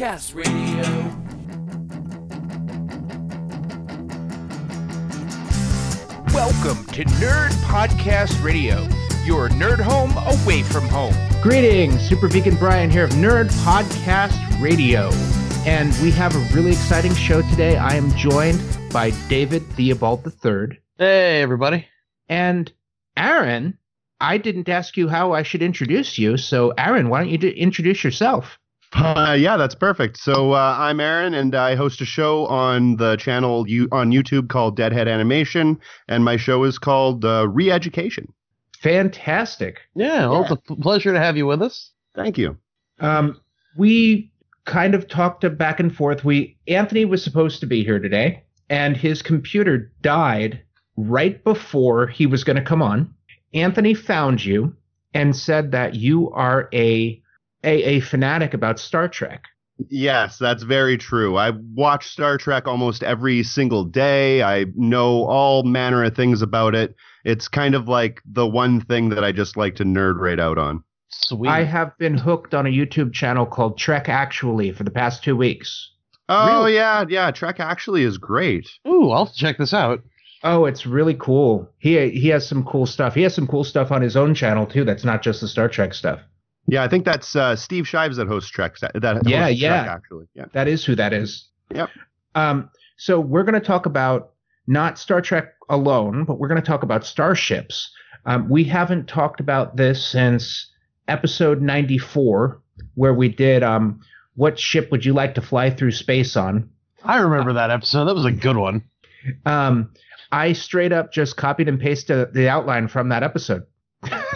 Podcast Radio. Welcome to Nerd Podcast Radio, your nerd home away from home. Greetings, Super Vegan Brian here of Nerd Podcast Radio. And we have a really exciting show today. I am joined by David Theobald III Hey, everybody. and Aaron. I didn't ask you how I should introduce you, so Aaron, why don't you do, introduce yourself? Uh, yeah, that's perfect. So uh, I'm Aaron, and I host a show on the channel you, on YouTube called Deadhead Animation, and my show is called uh, Re-Education. Fantastic. Yeah, well, it's a p- pleasure to have you with us. Thank you. Um, we kind of talked back and forth. We Anthony was supposed to be here today, and his computer died right before he was going to come on. Anthony found you and said that you are a a, a fanatic about Star Trek. Yes, that's very true. I watch Star Trek almost every single day. I know all manner of things about it. It's kind of like the one thing that I just like to nerd right out on. Sweet. I have been hooked on a YouTube channel called Trek Actually for the past two weeks. Oh Really? yeah, yeah. Trek actually is great. Ooh, I'll check this out. Oh, it's really cool. He he has some cool stuff. He has some cool stuff on his own channel too. That's not just the Star Trek stuff. Yeah, I think that's uh, Steve Shives that hosts Trek. That that Yeah, hosts yeah. Trek, actually. Yeah. That is who that is. Yep. Um, so we're going to talk about not Star Trek alone, but we're going to talk about starships. Um, we haven't talked about this since episode 94, where we did um, what ship would you like to fly through space on? I remember that episode. That was a good one. Um, I straight up just copied and pasted the outline from that episode.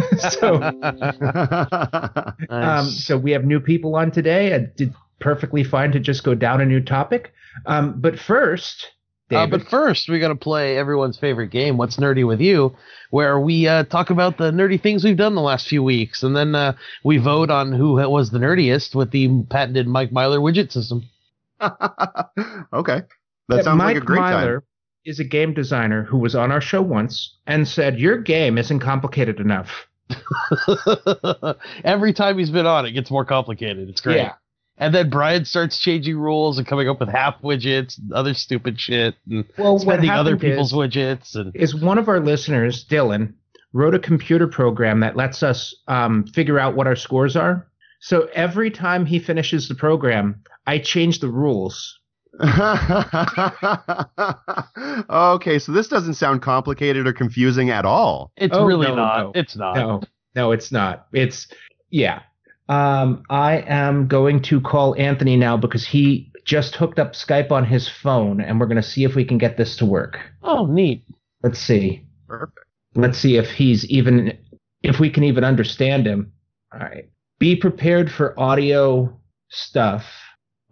so, um, so we have new people on today. I did perfectly fine to just go down a new topic. Um, but first, Uh, David, but first, we got to play everyone's favorite game, What's Nerdy with You, where we uh, talk about the nerdy things we've done the last few weeks, and then uh, we vote on who was the nerdiest with the patented Mike Myler widget system. okay. That that sounds Mike like a great Myler time. Is a game designer who was on our show once and said, Your game isn't complicated enough. Every time he's been on, it gets more complicated. It's great. Yeah. And then Brian starts changing rules and coming up with half widgets, and other stupid shit, and Well, spending other people's is, widgets. And is one of our listeners, Dylan, wrote a computer program that lets us um, figure out what our scores are. So every time he finishes the program, I change the rules. Okay, so this doesn't sound complicated or confusing at all. it's Oh, really no, not. no. It's not. No, no, it's not. It's, yeah. Um, I am going to call Anthony now because he just hooked up Skype on his phone and we're going to see if we can get this to work. Oh, neat. Let's see. Perfect. Let's see if he's even if we can even understand him. All right. Be prepared for audio stuff.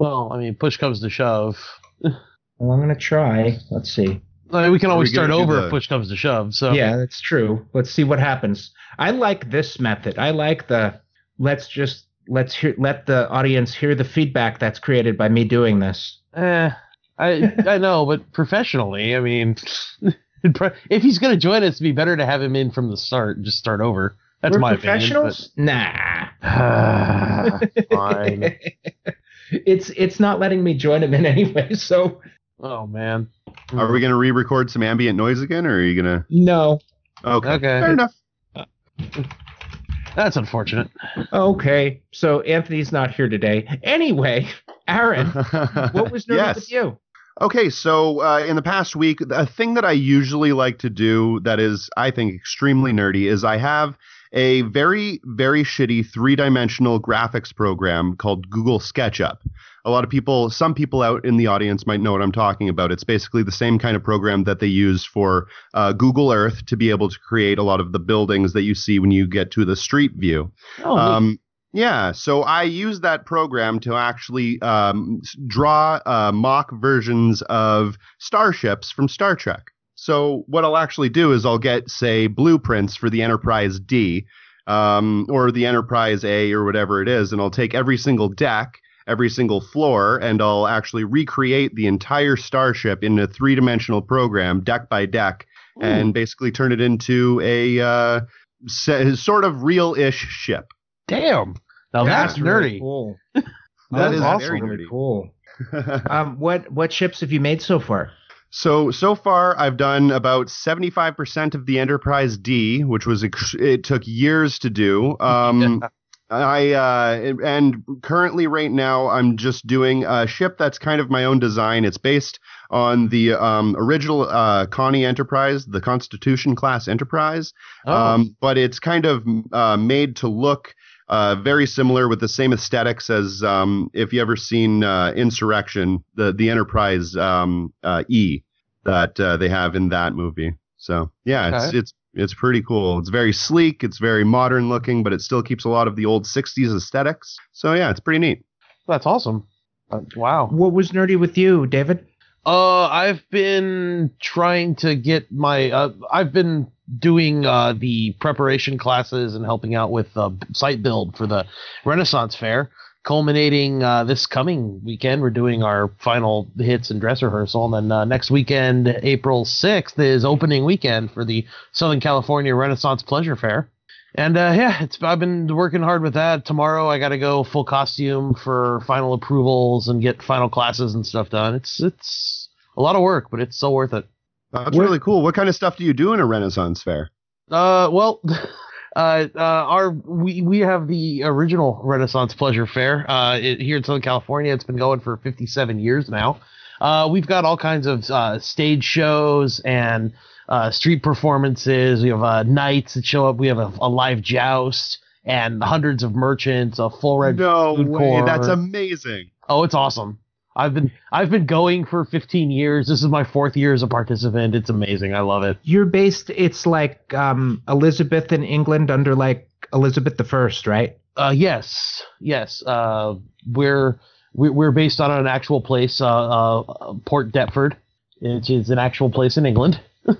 Well, I mean, push comes to shove. Well, I'm gonna try. Let's see. I mean, we can Are we always start over the- if push comes to shove. So Yeah, that's true. Let's see what happens. I like this method. I like the let's just let's hear let the audience hear the feedback that's created by me doing this. eh, I I know, but professionally, I mean, if he's gonna join us, it'd be better to have him in from the start. and Just start over. That's We're my professionals? Nah. opinion. but- Fine. it's it's not letting me join him in anyway, so Oh man. Are we going to re-record some ambient noise again, or are you going to? no. Okay. Okay. Fair enough. That's unfortunate. Okay, so Anthony's not here today. Anyway, Aaron, what was nerdy Yes. with you? Okay, so uh, in the past week, a thing that I usually like to do that is, I think, extremely nerdy is I have a very, very shitty three dimensional graphics program called Google SketchUp. A lot of people, some people out in the audience might know what I'm talking about. It's basically the same kind of program that they use for uh, Google Earth to be able to create a lot of the buildings that you see when you get to the street view. Oh. Um, yeah, so I use that program to actually um, draw uh, mock versions of starships from Star Trek. So what I'll actually do is I'll get, say, blueprints for the Enterprise D um, or the Enterprise A or whatever it is, and I'll take every single deck, every single floor, and I'll actually recreate the entire starship in a three-dimensional program, deck by deck, and basically turn it into a uh, se- sort of real-ish ship. damn. Now that's, really nerdy. cool. That That's is also very really cool. Um, what what ships have you made so far? So so far, I've done about seventy five percent of the Enterprise D, which was ex- it took years to do. Um, I uh, and currently right now I'm just doing a ship that's kind of my own design. It's based on the um, original uh, Connie Enterprise, the Constitution class Enterprise, Oh, um, but it's kind of uh, made to look uh, very similar with the same aesthetics as um, if you ever seen uh, Insurrection, the the Enterprise um, uh, E that uh, they have in that movie. So yeah, it's Okay. it's it's pretty cool. It's very sleek. It's very modern looking, but it still keeps a lot of the old '60s aesthetics. So yeah, it's pretty neat. that's awesome. Uh, wow. What was nerdy with you, David? Uh, I've been trying to get my. Uh, I've been doing uh, the preparation classes and helping out with uh, site build for the Renaissance Fair, culminating uh, this coming weekend. We're doing our final hits and dress rehearsal, and then uh, next weekend, April sixth, is opening weekend for the Southern California Renaissance Pleasure Fair. And uh, yeah, it's I've been working hard with that. Tomorrow I got to go full costume for final approvals and get final classes and stuff done. It's it's a lot of work, but it's so worth it. That's What- really cool. What kind of stuff do you do in a Renaissance fair? Uh, well, uh, uh, our we we have the original Renaissance Pleasure Fair uh it, here in Southern California. It's been going for 57 years now. Uh, we've got all kinds of uh, stage shows and uh, street performances. We have uh, nights that show up. We have a, a live joust and hundreds of merchants, a full red. no way. court. That's amazing. Oh, it's awesome. I've been I've been going for 15 years. This is my fourth year as a participant. It's amazing. I love it. You're based. It's like um, Elizabeth in England under like Elizabeth the First, right? Uh, yes, yes. Uh, we're we're we're based on an actual place, uh, uh, Port Deptford, which is an actual place in England.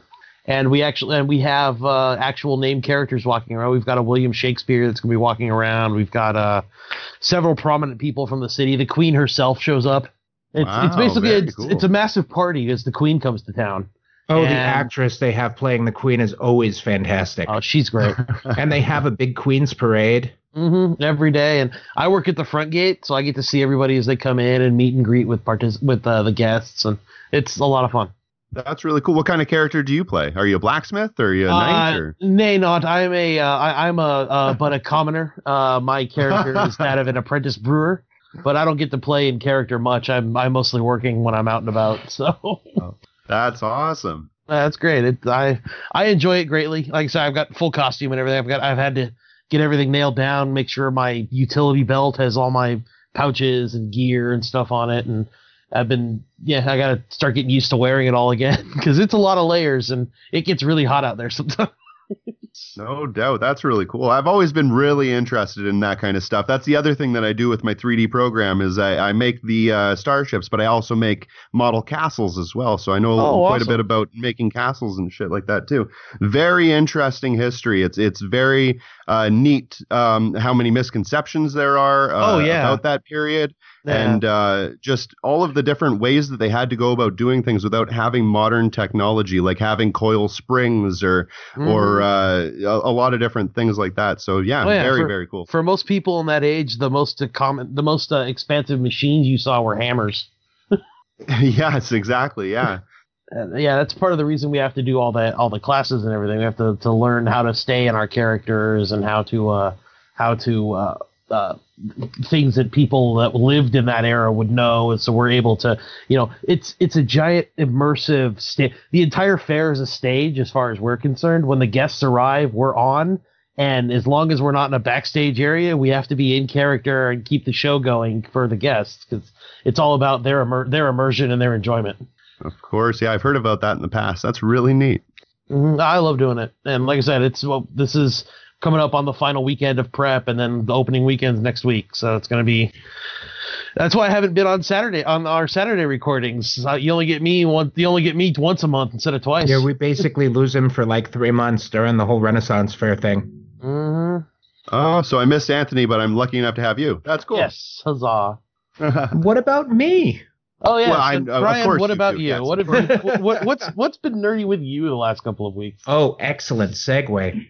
and we actually and we have uh, actual named characters walking around. We've got a William Shakespeare that's gonna be walking around. We've got uh, several prominent people from the city. The Queen herself shows up. It's it's basically it's, cool. it's a massive party as the Queen comes to town. Oh, the actress they have playing the Queen is always fantastic, Oh, she's great. and they have a big Queen's parade. hmm every day, and I work at the front gate, so I get to see everybody as they come in and meet and greet with partic- with uh, the guests, and it's a lot of fun. That's really cool. What kind of character do you play? Are you a blacksmith or are you a knight? Uh, Or? nay, not. I'm a uh, I, I'm a uh, but a commoner. Uh, my character is that of an apprentice brewer, but I don't get to play in character much. I'm I'm mostly working when I'm out and about, so oh, That's awesome. that's great. It, I I enjoy it greatly. Like I said, I've got full costume and everything. I've got I've had to get everything nailed down, make sure my utility belt has all my pouches and gear and stuff on it, and I've been yeah I got to start getting used to wearing it all again because it's a lot of layers and it gets really hot out there sometimes. No doubt. That's really cool. I've always been really interested in that kind of stuff. That's the other thing that I do with my 3D program is I, I make the uh, starships, but I also make model castles as well. So I know Oh, quite awesome. a bit about making castles and shit like that too. Very interesting history. It's it's very uh, neat um, how many misconceptions there are uh, Oh, yeah. about that period. Yeah. and uh, just all of the different ways that they had to go about doing things without having modern technology, like having coil springs or or Mhm. uh, a, a lot of different things like that. So yeah, Oh, yeah, very for- very cool. for most people in that age, the most uh, common, the most uh, expansive machines you saw were hammers. yes, exactly. Yeah, Uh, yeah, that's part of the reason we have to do all that, all the classes and everything. We have to, to learn how to stay in our characters and how to uh, how to uh, things that people that lived in that era would know, and so we're able to, you know, it's it's a giant immersive stage. The entire fair is a stage, as far as we're concerned. When the guests arrive, we're on, and as long as we're not in a backstage area, we have to be in character and keep the show going for the guests because it's all about their immer- their immersion and their enjoyment. Of course, yeah, I've heard about that in the past. That's really neat. Mhm, I love doing it, and like I said, it's well, this is coming up on the final weekend of prep, and then the opening weekends next week. So it's gonna be. That's why I haven't been on Saturday on our Saturday recordings. Uh, You only get me one. You only get me once a month instead of twice. Yeah, we basically lose him for like three months during the whole Renaissance Fair thing. Mm-hmm. Oh, so I missed Anthony, but I'm lucky enough to have you. That's cool. Yes, huzzah! What about me? Oh yeah, Well, so I'm- of Brian. course What you about do, you? yes. What have you, what, what's what's been nerdy with you the last couple of weeks? Oh, excellent segue.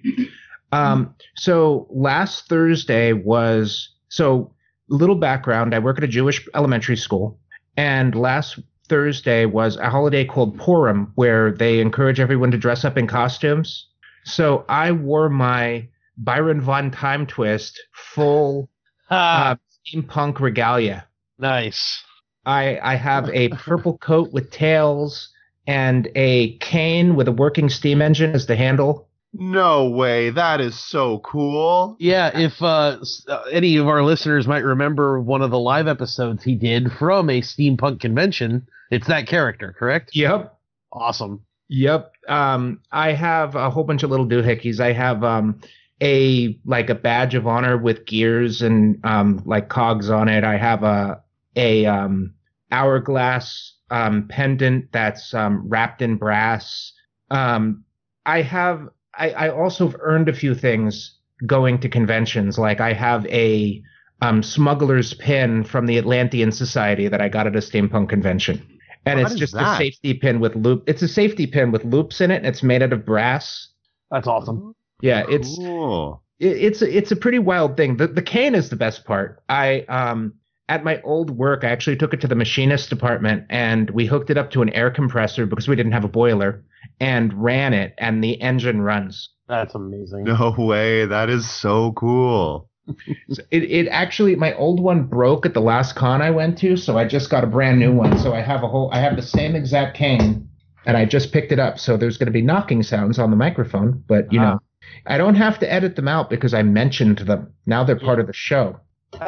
Um, so last Thursday was so little background. I work at a Jewish elementary school, and last Thursday was a holiday called Purim, where they encourage everyone to dress up in costumes. So I wore my Byron Von Time Twist full Ah, uh, steampunk regalia. nice. I I have a purple coat with tails and a cane with a working steam engine as the handle. No way. That is so cool. Yeah, if uh, uh, any of our listeners might remember one of the live episodes he did from a steampunk convention, it's that character, correct? Yep. Awesome. Yep. Um, I have a whole bunch of little doohickeys. I have um a like a badge of honor with gears and um like cogs on it. I have a a um hourglass um pendant that's um wrapped in brass. Um, I have I, I also have earned a few things going to conventions. Like I have a um smuggler's pin from the Atlantean Society that I got at a steampunk convention. And What it's is just a safety pin with loop. It's a safety pin with loops in it, and it's made out of brass. That's awesome. Yeah, it's cool. it, it's a, it's a pretty wild thing. The the cane is the best part. I um at my old work, I actually took it to the machinist department and we hooked it up to an air compressor because we didn't have a boiler and ran it, and the engine runs. That's amazing. No way. That is so cool. It it actually my old one broke at the last con I went to, so I just got a brand new one. So I have a whole I have the same exact cane, and I just picked it up. So there's going to be knocking sounds on the microphone, but you Ah. know, I don't have to edit them out because I mentioned them. Now they're part of the show.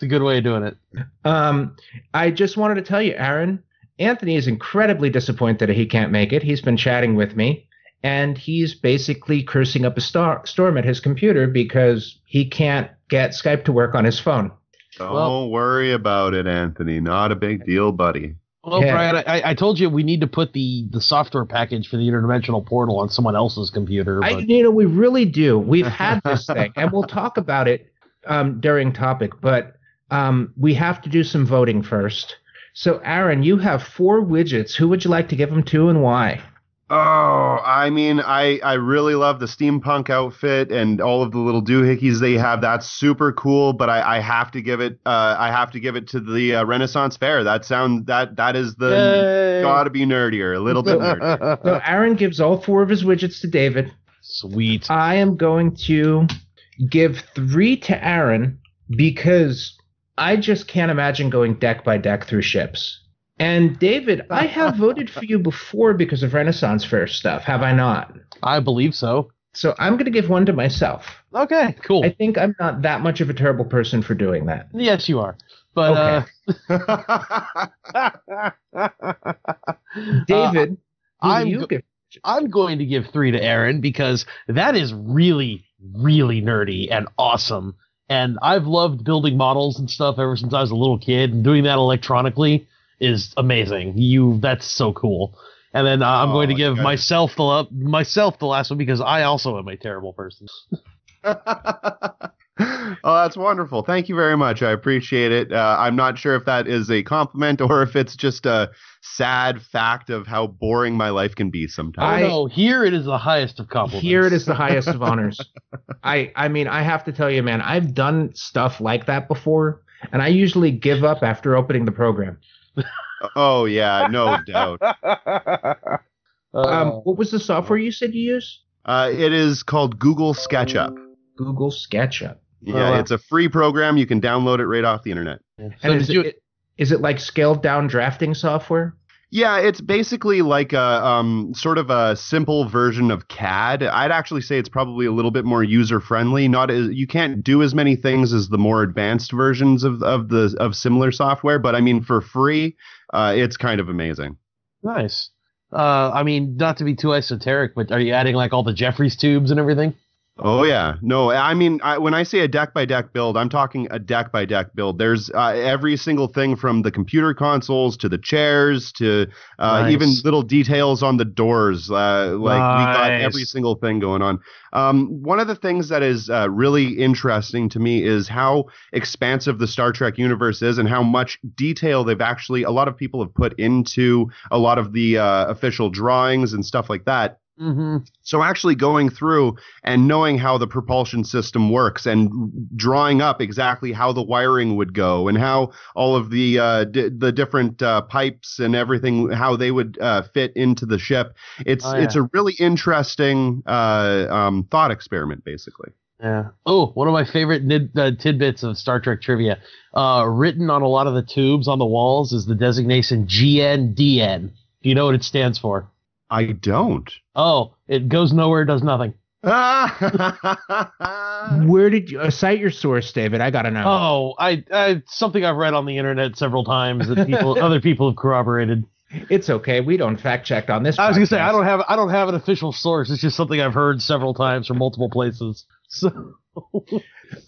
It's a good way of doing it. Um, I just wanted to tell you, Aaron, Anthony is incredibly disappointed that he can't make it. He's been chatting with me, and he's basically cursing up a star- storm at his computer because he can't get Skype to work on his phone. Don't Well- worry about it, Anthony. Not a big deal, buddy. Well, Yeah. Brian, I, I told you we need to put the, the software package for the interdimensional portal on someone else's computer. I, you know, we really do. We've had this thing, and we'll talk about it um, during topic, but um, we have to do some voting first. So, Aaron, you have four widgets. Who would you like to give them to, and why? Oh, I mean, I I really love the steampunk outfit and all of the little doohickeys they have. That's super cool. But I, I have to give it uh I have to give it to the uh, Renaissance Fair. That sound that that is the Yay. gotta be nerdier, a little bit nerdier. So, Aaron gives all four of his widgets to David. Sweet. I am going to give three to Aaron because I just can't imagine going deck by deck through ships. And David, I have voted for you before because of Renaissance Fair stuff, have I not? I believe so. So I'm going to give one to myself. Okay, cool. I think I'm not that much of a terrible person for doing that. yes, you are. But uh, David, who I'm you go- give? I'm going to give three to Aaron because that is really, really nerdy and awesome. And I've loved building models and stuff ever since I was a little kid, and doing that electronically is amazing. You, that's so cool. And then uh, I'm Oh, going to give myself the myself the last one because I also am a terrible person. oh, that's wonderful. Thank you very much. I appreciate it. Uh, I'm not sure if that is a compliment or if it's just a sad fact of how boring my life can be sometimes. I- no, here it is the highest of compliments. Here it is the highest of honors. I I mean, I have to tell you, man, I've done stuff like that before, and I usually give up after opening the program. Oh, yeah, no doubt. Um, Uh, what was the software you said you use? Uh, it is called Google SketchUp. Google SketchUp. Yeah, Oh, wow. it's a free program. You can download it right off the internet. So And is you- it, is it like scaled down drafting software? Yeah, it's basically like a um, sort of a simple version of CAD. I'd actually say it's probably a little bit more user friendly. Not as you can't do as many things as the more advanced versions of of the of similar software, but I mean for free, uh, it's kind of amazing. nice. Uh, I mean, not to be too esoteric, but are you adding like all the Jefferies tubes and everything? Oh yeah, no, I mean I, when I say a deck by deck build, I'm talking a deck by deck build. There's uh, every single thing from the computer consoles to the chairs to uh, Nice. even little details on the doors. Uh, like we got every single thing going on. Um, one of the things that is uh, really interesting to me is how expansive the Star Trek universe is and how much detail they've actually a lot of people have put into a lot of the uh, official drawings and stuff like that. Mm-hmm. So actually going through and knowing how the propulsion system works and drawing up exactly how the wiring would go and how all of the uh, d- the different uh, pipes and everything how they would uh, fit into the ship. It's Oh, it's a really interesting uh, um, thought experiment, basically. Yeah. Oh, one of my favorite nid, uh, tidbits of Star Trek trivia. Uh, written on a lot of the tubes on the walls is the designation GNDN. Do you know what it stands for? I don't. Oh, it goes nowhere, does nothing. Where did you uh, cite your source, David? I gotta know. Oh, I, I something I've read on the internet several times that people, other people have corroborated. It's okay. We don't fact check on this. I was gonna say I don't have I don't have an official source. It's just something I've heard several times from multiple places. So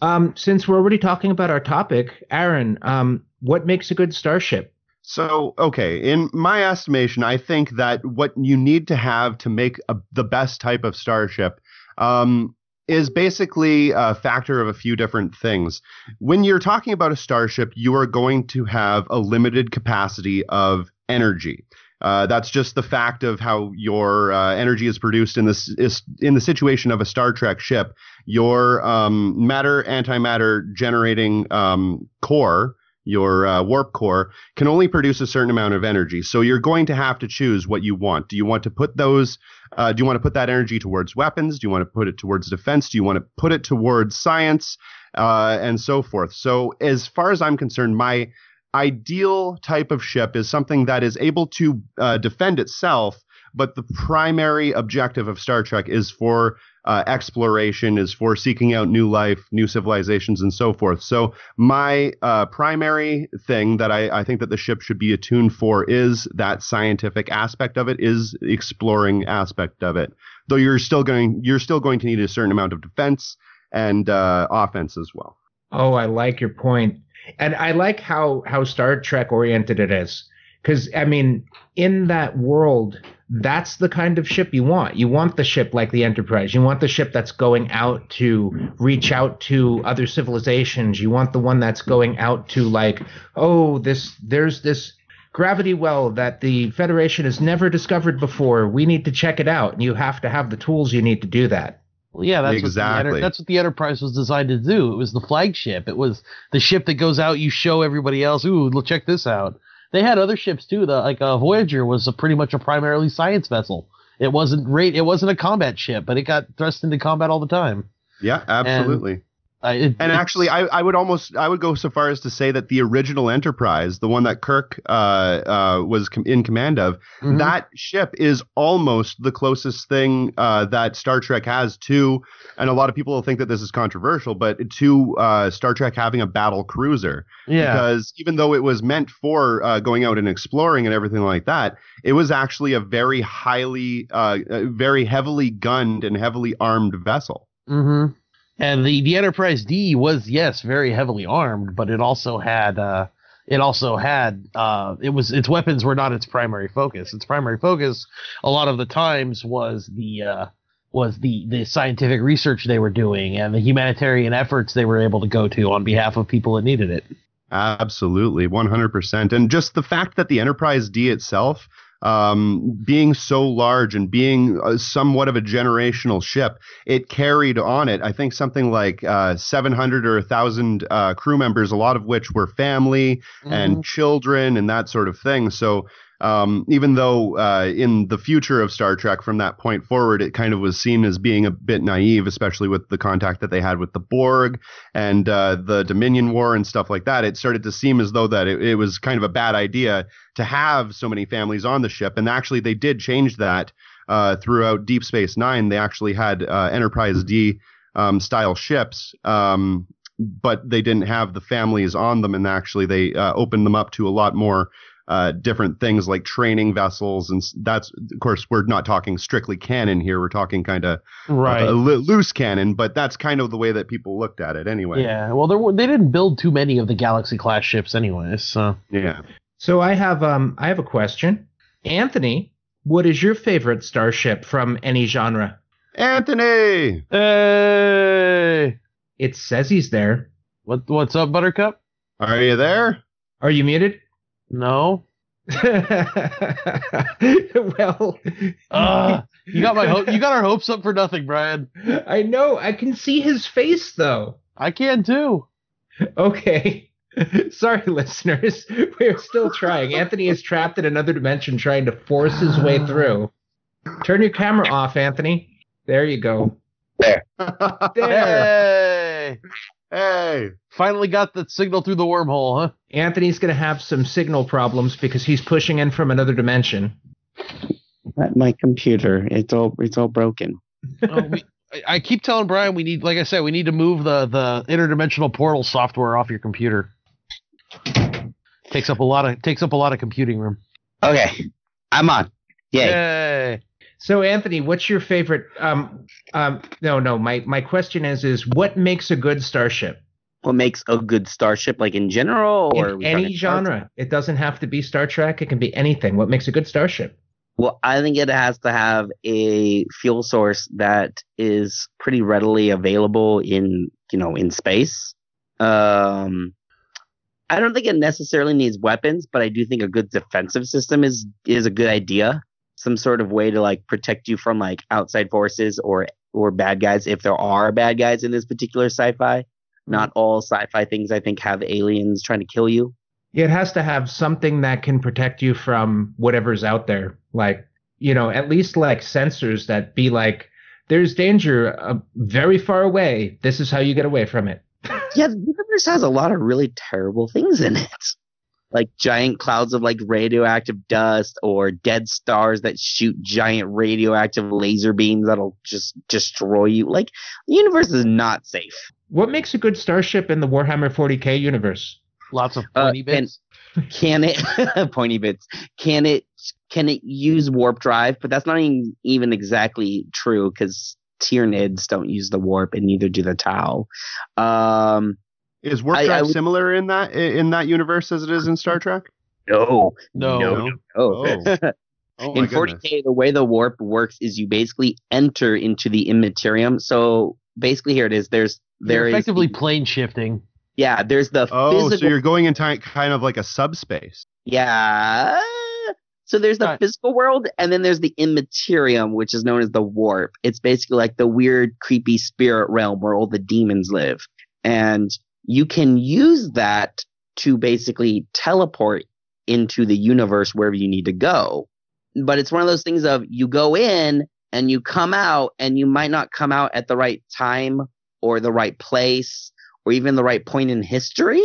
Um, since we're already talking about our topic, Aaron, um, what makes a good starship? So, okay, in my estimation, I think that what you need to have to make a, the best type of starship um, is basically a factor of a few different things. When you're talking about a starship, you are going to have a limited capacity of energy. Uh, that's just the fact of how your uh, energy is produced in this is in the situation of a Star Trek ship. Your um, matter antimatter generating um, core, your uh, warp core, can only produce a certain amount of energy. So you're going to have to choose what you want. Do you want to put those? Uh, do you want to put that energy towards weapons? Do you want to put it towards defense? Do you want to put it towards science, uh, and so forth? So as far as I'm concerned, my ideal type of ship is something that is able to uh, defend itself, but the primary objective of Star Trek is for uh, exploration, is for seeking out new life, new civilizations, and so forth. So my uh, primary thing that I, I think that the ship should be attuned for is that scientific aspect of it, is exploring aspect of it. Though you're still going, you're still going to need a certain amount of defense and uh, offense as well. Oh, I like your point, and I like how how Star Trek oriented it is. Because I mean, in that world, that's the kind of ship you want. You want the ship like the Enterprise. You want the ship that's going out to reach out to other civilizations. You want the one that's going out to like, oh, this there's this gravity well that the Federation has never discovered before. We need to check it out, and you have to have the tools you need to do that. Well, yeah, that's What the Exactly. Enter- that's what the Enterprise was designed to do. It was the flagship. It was the ship that goes out. You show everybody else. Ooh, look, check this out. They had other ships too. The like uh, Voyager was a pretty much a primarily science vessel. It wasn't great. It wasn't a combat ship, but it got thrust into combat all the time. Yeah, absolutely. Uh, it, And actually, I, I would almost I would go so far as to say that the original Enterprise, the one that Kirk uh, uh, was com- in command of, Mhm. that ship is almost the closest thing uh, that Star Trek has to, and a lot of people will think that this is controversial, but to uh, Star Trek having a battle cruiser. yeah, Because even though it was meant for uh, going out and exploring and everything like that, it was actually a very highly, uh, very heavily gunned and heavily armed vessel. hmm And the the Enterprise D was yes very heavily armed, but it also had uh, it also had uh, it was its weapons were not its primary focus. Its primary focus a lot of the times was the uh, was the the scientific research they were doing and the humanitarian efforts they were able to go to on behalf of people that needed it. Absolutely, 100%. And just the fact that the Enterprise D itself, um, being so large and being uh, somewhat of a generational ship, it carried on it, I think, something like uh, 700 or 1,000 uh, crew members, a lot of which were family and children and that sort of thing. So, Um, even though uh, in the future of Star Trek, from that point forward, it kind of was seen as being a bit naive, especially with the contact that they had with the Borg and uh, the Dominion War and stuff like that. It started to seem as though that it, it was kind of a bad idea to have so many families on the ship. And actually, they did change that uh, throughout Deep Space Nine. They actually had uh, Enterprise D um, style ships. Um, but they didn't have the families on them, and actually they uh, opened them up to a lot more uh, different things like training vessels, and that's of course we're not talking strictly canon here. We're talking kind of Right. a li- loose canon, but that's kind of the way that people looked at it anyway. yeah. Well, there were, they didn't build too many of the Galaxy class ships, anyways. So Yeah. So I have um I have a question. Anthony, what is your favorite starship from any genre? Anthony. hey, It says he's there. what what's up, Buttercup? Are you there? Are you muted? No. well, Uh, you got my you got our hopes up for nothing, Brian. I know. I can see his face though. I can too. Okay. Sorry, listeners. We're still trying. Anthony is trapped in another dimension trying to force his way through. Turn your camera off, Anthony. There you go. There. there. Hey, hey. finally got the signal through the wormhole, huh? Anthony's going to have some signal problems because he's pushing in from another dimension. My- My computer, it's all it's all broken. Oh, we, I- I keep telling Brian we need, like I said, we need to move the the interdimensional portal software off your computer. Takes up a lot of takes up a lot of computing room. Okay, I'm on. Yay! Yay! So, Anthony, what's your favorite? Um, um, no, no. My my question is, is what makes a good starship What makes a good starship, like in general, or in any talking Star Trek? genre? It doesn't have to be Star Trek. It can be anything. What makes a good starship? Well, I think it has to have a fuel source that is pretty readily available in you know in space. Um, I don't think it necessarily needs weapons, but I do think a good defensive system is is a good idea. Some sort of way to like protect you from like outside forces or or bad guys if there are bad guys in this particular sci-fi. Not all sci-fi things I think have aliens trying to kill you. It has to have something that can protect you from whatever's out there. Like, you know, at least like sensors that be like, there's danger uh, very far away. This is how you get away from it. yeah, the universe has a lot of really terrible things in it. Like giant clouds of like radioactive dust or dead stars that shoot giant radioactive laser beams that'll just destroy you. Like the universe is not safe. What makes a good starship in the Warhammer 40k universe? Lots of Uh, pointy and- bits. Can it pointy bits? Can it can it use warp drive? But that's not even, even exactly true because Tyranids don't use the warp and neither do the Tau. Um Is warp I- I drive would- similar in that in that universe as it is in Star Trek? no. No. No. Oh. no. Oh my in 40k the way the warp works is you basically enter into the immaterium so basically here it is there's there You're effectively the- plane shifting. yeah there's the Oh, physical so you're going into kind of like a subspace. yeah so there's the Right. physical world and then there's the immaterium which is known as the warp it's basically like the weird creepy spirit realm where all the demons live and you can use that to basically teleport into the universe wherever you need to go but it's one of those things of you go in and you come out and you might not come out at the right time or the right place or even the right point in history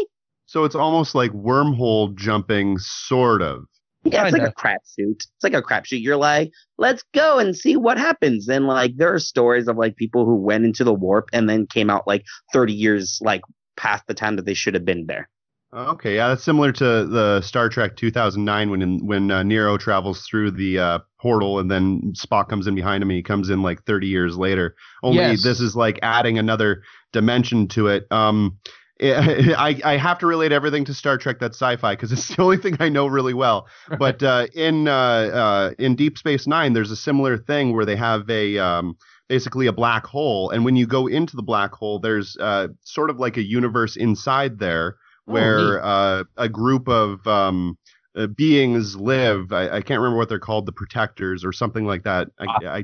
So it's almost like wormhole jumping, sort of. Yeah, it's like Kinda. a crapshoot. It's like a crapshoot. You're like, let's go and see what happens. And like, there are stories of like people who went into the warp and then came out like 30 years like past the time that they should have been there. Okay, yeah, that's similar to the Star Trek 2009 when when uh, Nero travels through the uh, portal and then Spock comes in behind him and he comes in like 30 years later. Only Yes. this is like adding another dimension to it. Um, I I have to relate everything to Star Trek that's sci-fi because it's the only thing I know really well. But uh, in uh, uh, in Deep Space Nine, there's a similar thing where they have a um, basically a black hole, and when you go into the black hole, there's uh, sort of like a universe inside there where neat. uh, a group of um, uh, beings live. I, I can't remember what they're called, the protectors or something like that. I, I,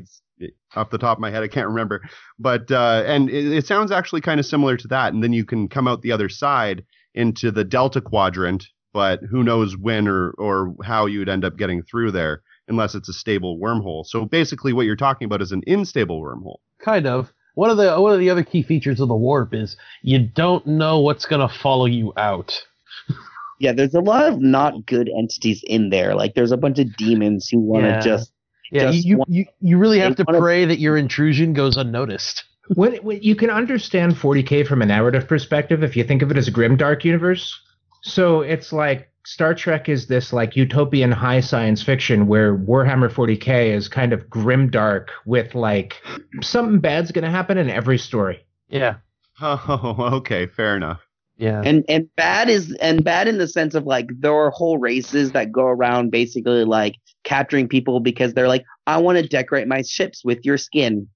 off the top of my head, I can't remember. But uh, and it, it sounds actually kind of similar to that. And then you can come out the other side into the Delta Quadrant, but who knows when or or how you'd end up getting through there unless it's a stable wormhole. So basically, what you're talking about is an unstable wormhole. Kind of. One of the one of the other key features of the warp is you don't know what's gonna follow you out. Yeah, there's a lot of not good entities in there. Like there's a bunch of demons who want to Yeah. just Yeah, Just you, one- you you really have to they wanna- pray that your intrusion goes unnoticed. when, when you can understand 40k from a narrative perspective if you think of it as a grim dark universe so it's like star trek is this like utopian high science fiction where warhammer 40k is kind of grimdark with like something bad's going to happen in every story Yeah, Oh, okay, fair enough. yeah. and and bad is and bad in the sense of like there are whole races that go around basically like capturing people because they're like I want to decorate my ships with your skin.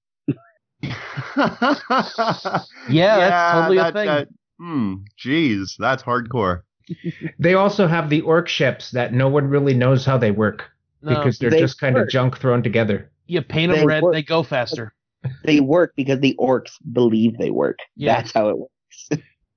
Yeah, that's totally a thing. That, hmm, geez, that's hardcore. They also have the orc ships that no one really knows how they work No, because they're they just kind of junk thrown together you paint them they red, work. they go faster. They work because the orcs believe they work. Yeah. That's how it works.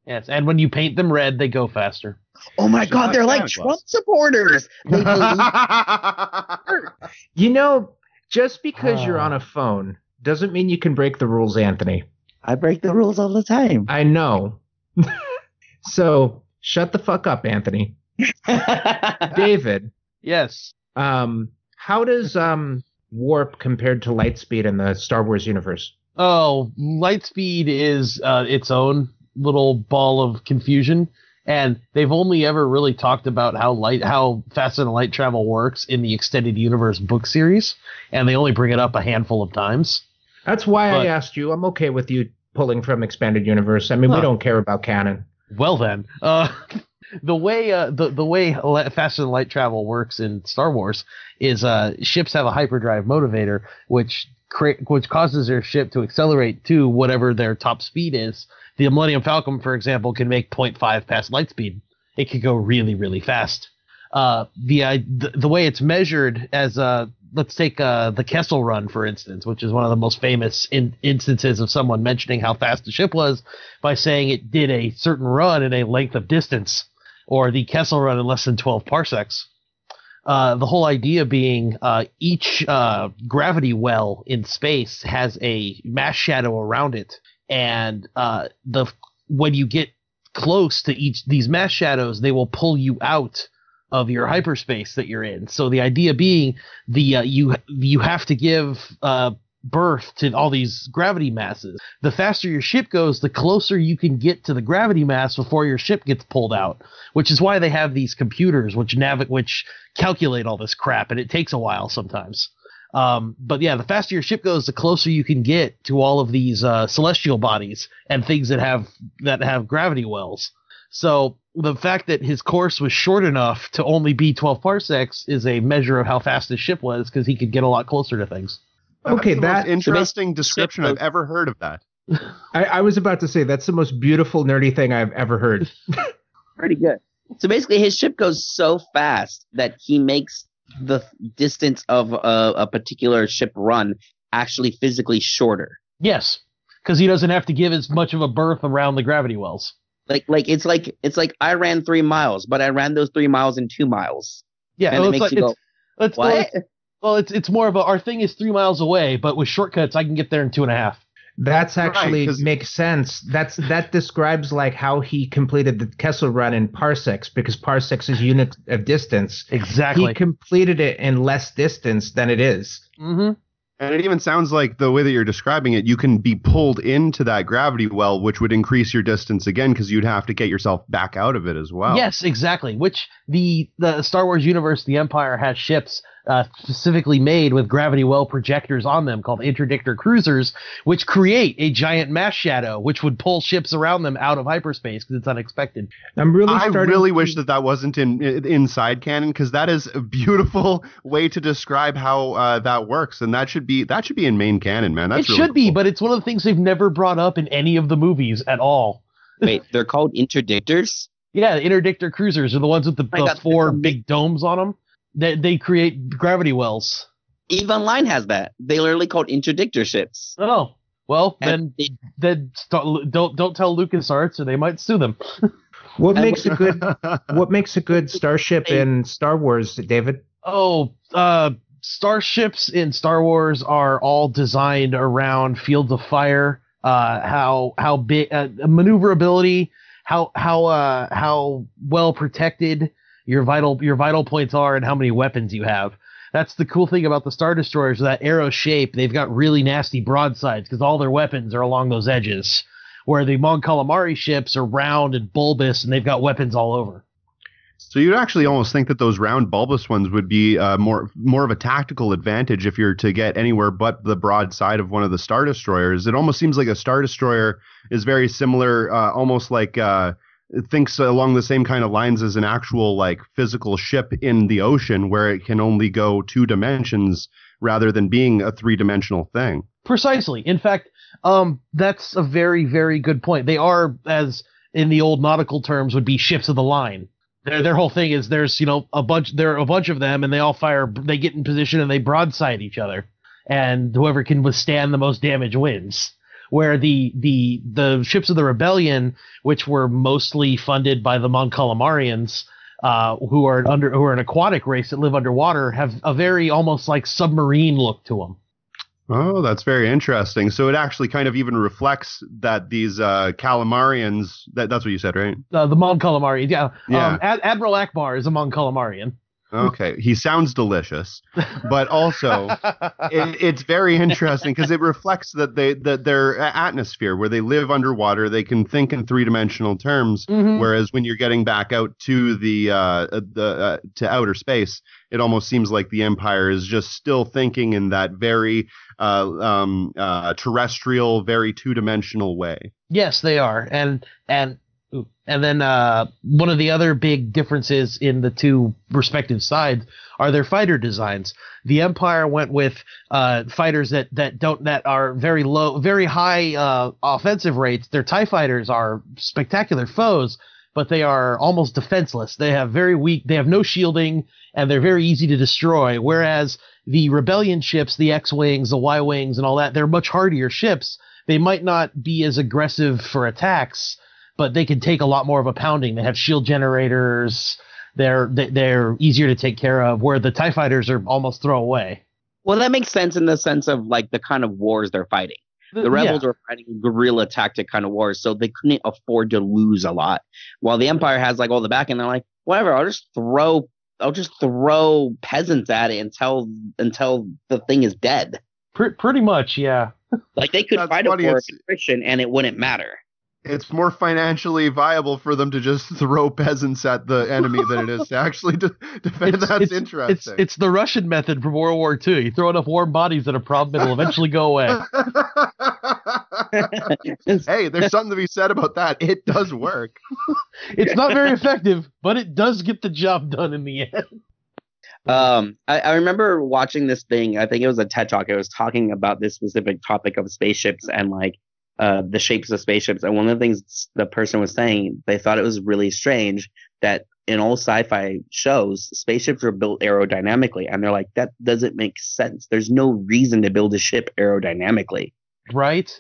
Yes, and when you paint them red, they go faster. Oh my Just god, they're like Trump Claus. supporters. They you know just because you're Ah. on a phone doesn't mean you can break the rules anthony I break the rules all the time. i know so shut the fuck up anthony. David. Yes. um how does um warp compared to lightspeed in the star wars universe? Oh, Lightspeed is uh, its own little ball of confusion, and they've only ever really talked about how light, how fast and light travel works in the extended universe book series, and they only bring it up a handful of times. that's why But- i asked you. I'm okay with you pulling from expanded universe. I mean we don't care about canon Well then, uh, the way uh, the the way li- fast and light travel works in Star Wars is uh, ships have a hyperdrive motivator, which cra- which causes their ship to accelerate to whatever their top speed is. The Millennium Falcon, for example, can make 0.5 past light speed. It could go really really fast. Uh, the, the the way it's measured as uh, let's take uh, the Kessel Run for instance, which is one of the most famous in- instances of someone mentioning how fast the ship was by saying it did a certain run in a length of distance, or the Kessel run in less than 12 parsecs. Uh, the whole idea being uh, each uh, gravity well in space has a mass shadow around it, and uh, the when you get close to each these mass shadows, they will pull you out of your hyperspace that you're in. So the idea being the uh, you you have to give uh, berth to all these gravity masses. The faster your ship goes, the closer you can get to the gravity mass before your ship gets pulled out. Which is why they have these computers which nav- which calculate all this crap, and it takes a while sometimes. Um, but yeah, the faster your ship goes, the closer you can get to all of these uh, celestial bodies and things that have that have gravity wells. So the fact that his course was short enough to only be 12 parsecs is a measure of how fast his ship was because he could get a lot closer to things. Okay, That's the that- most interesting description I've ever heard of that. I, I was about to say that's the most beautiful nerdy thing i've ever heard Pretty good. So basically, his ship goes so fast that he makes the distance of a, a particular ship run actually physically shorter. Yes, because he doesn't have to give as much of a berth around the gravity wells. Like, like it's like it's like I ran three miles, but I ran those three miles in two miles, Yeah, and well, it it's makes like- you go, it's- it's- "What?" it's- Well, it's it's more of a our thing is three miles away, but with shortcuts I can get there in two and a half. That's Right, makes sense. That's that describes like how he completed the Kessel run in parsecs because parsecs is unit of distance. Exactly. He completed it in less distance than it is. mm-hmm. And it even sounds like the way that you're describing it, you can be pulled into that gravity well, which would increase your distance again because you'd have to get yourself back out of it as well. Yes, exactly. Which the the Star Wars universe, the Empire has ships uh, specifically made with gravity well projectors on them called interdictor cruisers, which create a giant mass shadow, which would pull ships around them out of hyperspace because it's unexpected. I'm really I really to- wish that that wasn't in, in inside canon because that is a beautiful way to describe how uh, that works, and that should be that should be in main canon, man. That's it really should be, but it's one of the things they've never brought up in any of the movies at all. Wait, they're called interdictors. Yeah, the interdictor cruisers are the ones with the, I the got- four big domes on them. They, they create gravity wells. Eve Online has that. They literally called interdictor ships. Oh, well, And then then st- don't don't tell LucasArts or they might sue them. What And makes a good what makes a good starship in Star Wars, David? Oh, uh, starships in Star Wars are all designed around fields of fire. Uh, how how big uh, maneuverability, how how uh how well protected your vital your vital points are, and how many weapons you have. That's the cool thing about the star destroyers. That arrow shape, they've got really nasty broadsides because all their weapons are along those edges. Where the Mon Calamari ships are round and bulbous, and they've got weapons all over. So you'd actually almost think that those round bulbous ones would be uh, more more of a tactical advantage if you're to get anywhere but the broad side of one of the star destroyers. It almost seems like a star destroyer is very similar, uh, almost like uh, thinks along the same kind of lines as an actual like physical ship in the ocean, where it can only go two dimensions rather than being a three dimensional thing. Precisely. In fact, um, that's a very, very good point. They are, as in the old nautical terms, would be ships of the line. Their their whole thing is there's you know a bunch there are a bunch of them and they all fire they get in position and they broadside each other and whoever can withstand the most damage wins. Where the the the ships of the rebellion, which were mostly funded by the Mon Calamarians, uh, who are under who are an aquatic race that live underwater, have a very almost like submarine look to them. Oh, that's very interesting. So it actually kind of even reflects that these uh, calamarians. That, that's what you said, right? Uh, the Mon Calamari, yeah. Yeah. Um, Ad- Admiral Ackbar is a Mon Calamarian. Okay, he sounds delicious, but also it, it's very interesting because it reflects that they that their atmosphere where they live underwater, they can think in three dimensional terms. Mhm. Whereas when you're getting back out to the uh, the uh, to outer space, it almost seems like the Empire is just still thinking in that very uh, um, uh, terrestrial, very two dimensional way. Yes, they are, and and and then uh, one of the other big differences in the two respective sides are their fighter designs. The Empire went with uh, fighters that that don't that are very low, very high uh, offensive rates. Their Tie fighters are spectacular foes, but they are almost defenseless. They have very weak. They have no shielding, and they're very easy to destroy. Whereas the Rebellion ships, the X wings, the Y wings, and all that, they're much hardier ships they might not be as aggressive for attacks, but they can take a lot more of a pounding. They have shield generators. They're they, they're easier to take care of. Where the Tie fighters are almost throw away. Well, that makes sense in the sense of like the kind of wars they're fighting. The rebels were fighting guerrilla tactic kind of wars, so they couldn't afford to lose a lot. While the empire has like all the back, and they're like, whatever, I'll just throw, I'll just throw peasants at it until until the thing is dead. Pre- pretty much, yeah. Like they could That's fight funny, a war of it's- attrition, and it wouldn't matter. It's more financially viable for them to just throw peasants at the enemy than it is to actually de- defend. It's- That's it's- interesting. It's it's the Russian method from World War II. You throw enough warm bodies at a problem, it'll eventually go away. hey, there's something to be said about that. It does work. It's not very effective, but it does get the job done in the end. Um, I, I remember watching this thing. I think it was a TED talk. It was talking about this specific topic of spaceships and like uh, the shapes of spaceships. And one of the things the person was saying, they thought it was really strange that in all sci-fi shows, spaceships are built aerodynamically, and they're like, that doesn't make sense. There's no reason to build a ship aerodynamically. Right?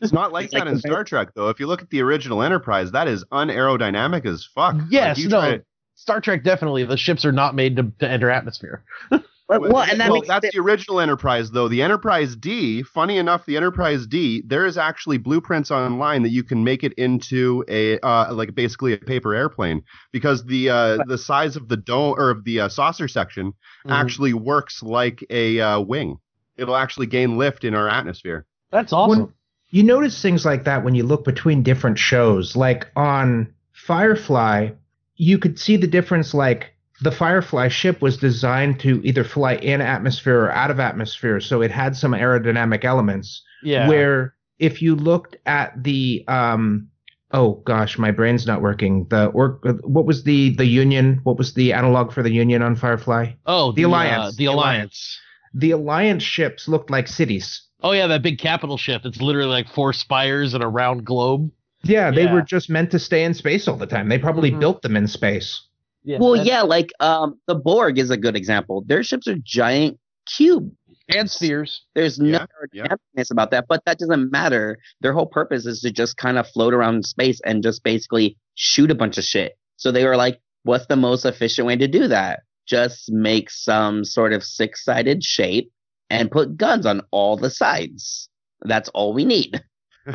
It's not like It's like that in the- Star Trek, though. If you look at the original Enterprise, that is unaerodynamic as fuck. Like, Yes, you no. to- Star Trek definitely. The ships are not made to, to enter atmosphere. But, well, and that well, makes that's sense. the original Enterprise, though. The Enterprise D, funny enough, the Enterprise D, there is actually blueprints online that you can make it into a uh, like basically a paper airplane because the uh, the size of the dome or of the uh, saucer section Mm-hmm. actually works like a uh, wing. It'll actually gain lift in our atmosphere. That's awesome. When- you notice things like that when you look between different shows. Like on Firefly, you could see the difference. Like the Firefly ship was designed to either fly in atmosphere or out of atmosphere, so it had some aerodynamic elements. yeah. Where if you looked at the um, oh gosh, my brain's not working. The or what was the the Union? What was the analog for the Union on Firefly? oh, the uh, Alliance. the The Alliance. The Alliance ships looked like cities. Oh yeah, that big capital ship. It's literally like four spires and a round globe. Yeah, they Yeah. were just meant to stay in space all the time. They probably Mhm. built them in space. Yeah, well, that's- yeah, like um, the Borg is a good example. Their ships are giant cube. and spheres. There's no Yeah, yeah. about that, but that doesn't matter. Their whole purpose is to just kind of float around in space and just basically shoot a bunch of shit. So they were like, what's the most efficient way to do that? Just make some sort of six sided shape and put guns on all the sides. That's all we need.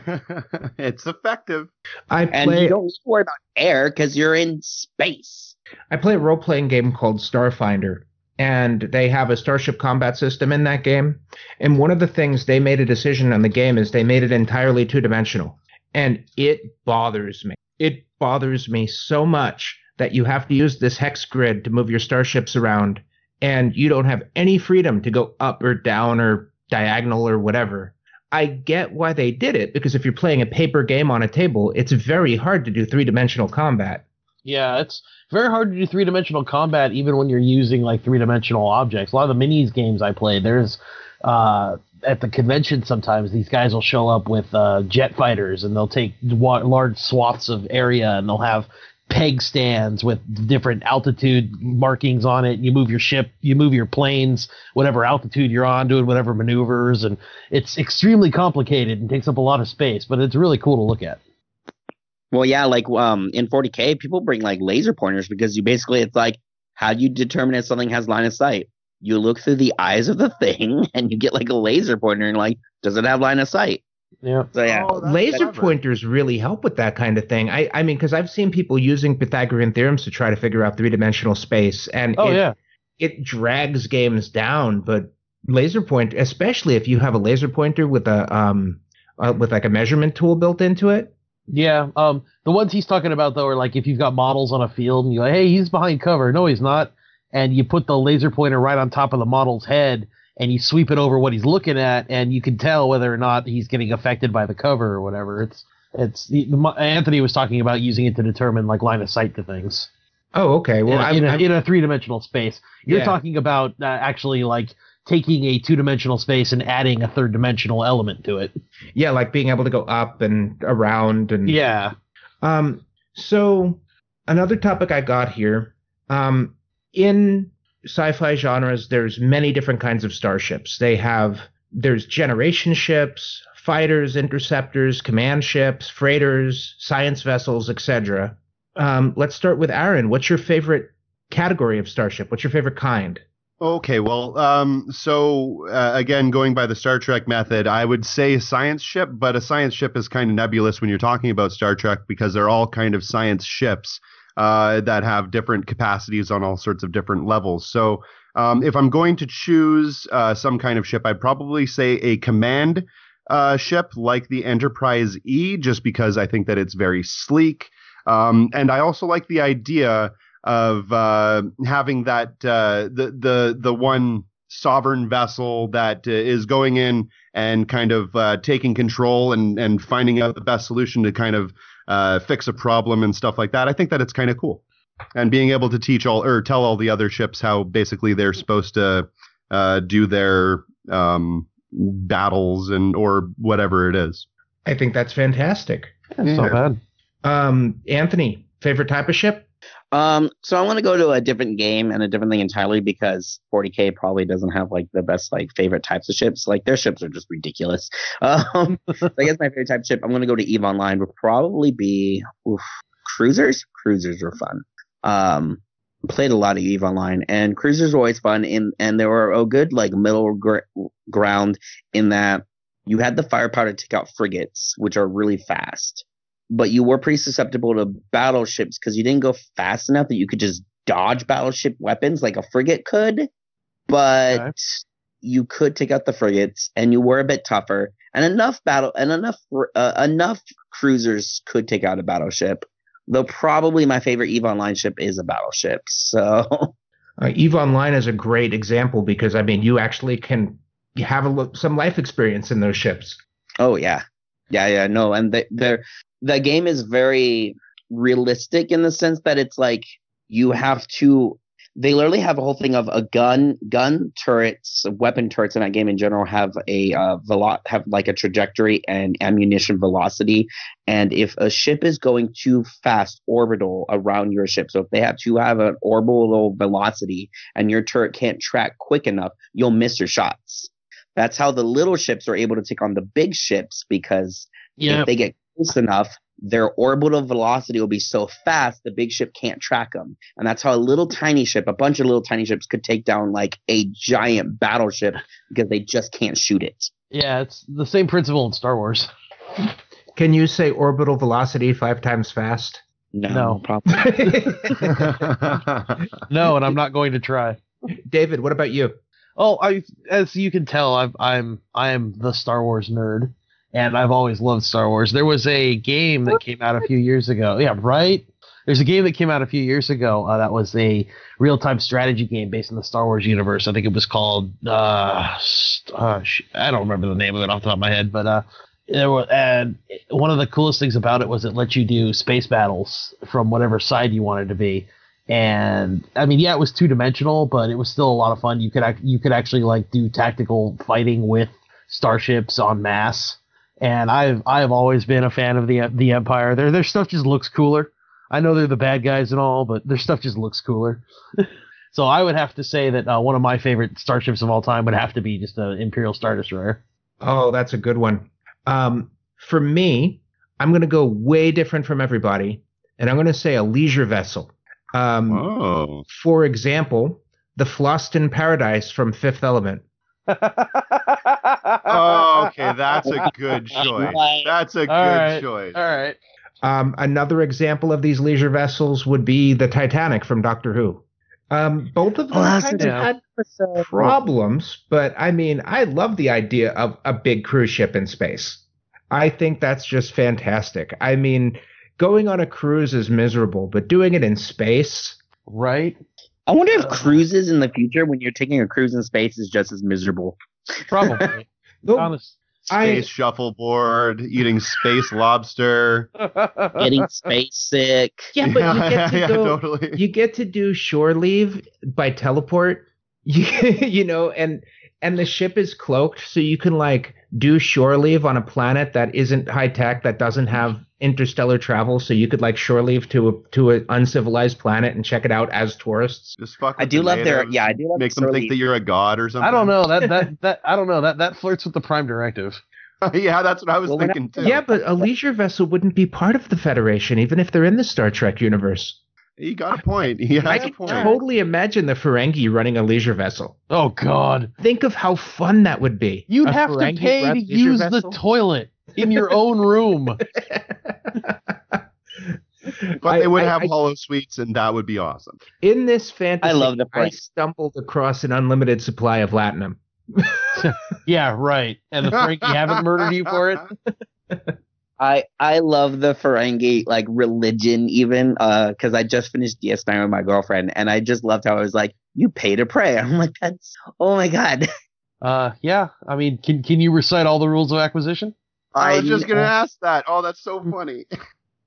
it's effective. I And play you don't worry about air because you're in space. I play a role playing game called Starfinder, and they have a starship combat system in that game. And one of the things they made a decision on the game is they made it entirely two dimensional. And it bothers me. It bothers me so much that you have to use this hex grid to move your starships around, and you don't have any freedom to go up or down or diagonal or whatever. I get why they did it because if you're playing a paper game on a table, it's very hard to do three dimensional combat. Yeah, it's very hard to do three dimensional combat even when you're using like three dimensional objects. A lot of the minis games I play, there's uh, at the convention sometimes these guys will show up with uh, jet fighters and they'll take wa- large swaths of area and they'll have peg stands with different altitude markings on it. You move your ship, you move your planes, whatever altitude you're on, doing whatever maneuvers, and it's extremely complicated and takes up a lot of space, but it's really cool to look at. Well, yeah, like um in 40k, people bring like laser pointers because you basically it's like how do you determine if something has line of sight? You look through the eyes of the thing and you get like a laser pointer and like, does it have line of sight? Yeah. So yeah. Oh, laser clever. pointers really help with that kind of thing. I, I mean, because I've seen people using Pythagorean theorems to try to figure out three dimensional space, and Oh it, yeah. it drags games down. But laser point, especially if you have a laser pointer with a um uh, with like a measurement tool built into it. Yeah, um, the ones he's talking about though are like if you've got models on a field and you're like, hey, he's behind cover. No, he's not. And you put the laser pointer right on top of the model's head and you sweep it over what he's looking at, and you can tell whether or not he's getting affected by the cover or whatever. It's it's Anthony was talking about using it to determine like line of sight to things. Oh, okay. Well, in, I'm, in, a, I'm- in a three dimensional space. You're Yeah. talking about uh, actually like taking a two dimensional space and adding a third dimensional element to it. yeah, like being able to go up and around and Yeah. Um, so another topic I got here, um, in sci-fi genres, there's many different kinds of starships. They have there's generation ships, fighters, interceptors, command ships, freighters, science vessels, etc. Um, let's start with Aaron. What's your favorite category of starship? What's your favorite kind? Okay, well, um, so uh, again, going by the Star Trek method, I would say science ship, but a science ship is kind of nebulous when you're talking about Star Trek because they're all kind of science ships uh, that have different capacities on all sorts of different levels. So, um, if I'm going to choose uh, some kind of ship, I'd probably say a command uh, ship like the Enterprise E, just because I think that it's very sleek. Um, and I also like the idea of uh, having that uh, the the the one sovereign vessel that uh, is going in and kind of uh, taking control and and finding out the best solution to kind of uh, fix a problem and stuff like that. I think that it's kind of cool, and being able to teach all or tell all the other ships how basically they're supposed to uh, do their um, battles and or whatever it is. I think that's fantastic. That's not Yeah. bad. Um, Anthony, favorite type of ship? Um, so I want to go to a different game and a different thing entirely because 40k probably doesn't have like the best like favorite types of ships. Like their ships are just ridiculous. Um, so I guess my favorite type of ship I'm going to go to Eve Online would probably be oof, cruisers. Cruisers are fun. Um, played a lot of Eve Online and cruisers were always fun. In and they were a good like middle gr- ground in that you had the firepower to take out frigates, which are really fast but you were pretty susceptible to battleships because you didn't go fast enough that you could just dodge battleship weapons like a frigate could. But Okay. you could take out the frigates, and you were a bit tougher, and enough battle and enough uh, enough cruisers could take out a battleship. Though probably my favorite Eve Online ship is a battleship. So Uh, Eve Online is a great example because I mean, you actually can have a, lo- some life experience in those ships. Oh yeah, yeah, yeah. No, and the the the game is very realistic in the sense that it's like you have to. They literally have a whole thing of a gun, gun turrets, weapon turrets in that game in general have a uh, velo- have like a trajectory and ammunition velocity. And if a ship is going too fast orbital around your ship, so if they have to have an orbital velocity and your turret can't track quick enough, you'll miss your shots. That's how the little ships are able to take on the big ships because Yeah. if they get close enough, their orbital velocity will be so fast the big ship can't track them. And that's how a little tiny ship, a bunch of little tiny ships, could take down like a giant battleship because they just can't shoot it. Yeah, it's the same principle in Star Wars. Can you say orbital velocity five times fast? No, No. probably. No, and I'm not going to try. David, what about you? Oh, I as you can tell, I've, I'm I am the Star Wars nerd, and I've always loved Star Wars. There was a game that came out a few years ago. Yeah, right. There's a game that came out a few years ago uh, that was a real-time strategy game based in the Star Wars universe. I think it was called uh, uh I don't remember the name of it off the top of my head, but uh, there was and one of the coolest things about it was it let you do space battles from whatever side you wanted to be and I mean, yeah, it was two dimensional, but it was still a lot of fun. You could you could actually like do tactical fighting with starships on mass, and I've I've always been a fan of the the Empire. Their their stuff just looks cooler. I know they're the bad guys and all, but their stuff just looks cooler. so I would have to say that uh, one of my favorite starships of all time would have to be just an Imperial Star Destroyer. Oh, that's a good one. Um, for me, I'm going to go way different from everybody, and I'm going to say a leisure vessel. Um, oh. For example, the Floston Paradise from Fifth Element. Oh, okay. That's a good choice. That's a good All right. choice. All right. Um, another example of these leisure vessels would be the Titanic from Doctor Who. Um, both of them Oh, kind of had problems, but I mean, I love the idea of a big cruise ship in space. I think that's just fantastic. I mean, going on a cruise is miserable, but doing it in space, Right. I wonder if Uh, cruises in the future, when you're taking a cruise in space, is just as miserable. Probably. Though Honest. I- Space shuffleboard, eating space lobster. Getting space sick. yeah, but you get to yeah, go, totally. you get to do shore leave by teleport. You, you know, and and the ship is cloaked, so you can like do shore leave on a planet that isn't high tech, that doesn't have interstellar travel. So you could like shore leave to a to an uncivilized planet and check it out as tourists. Just fuck I do the love their yeah. I do love Make them Surly. think that you're a god or something. I don't know that that that I don't know that that flirts with the Prime Directive. yeah, that's what I was Well, we're thinking too. Yeah, but a leisure vessel wouldn't be part of the Federation, even if they're in the Star Trek universe. You got a point. You I got a can point. totally imagine the Ferengi running a leisure vessel. Oh God, Think of how fun that would be. you'd A have to pay to use vessel? the toilet in your own room. but I- they would I- have I- hollow suites, and that would be awesome. In this fantasy, I love the I stumbled across an unlimited supply of latinum. yeah, right. And the Ferengi haven't murdered you for it. I I love the Ferengi like religion even uh because I just finished DS9 with my girlfriend and I just loved how I was like you pay to pray. I'm like that's oh my god. Uh, yeah. I mean, can can you recite all the rules of acquisition? I was just gonna uh, ask that. Oh, that's so funny.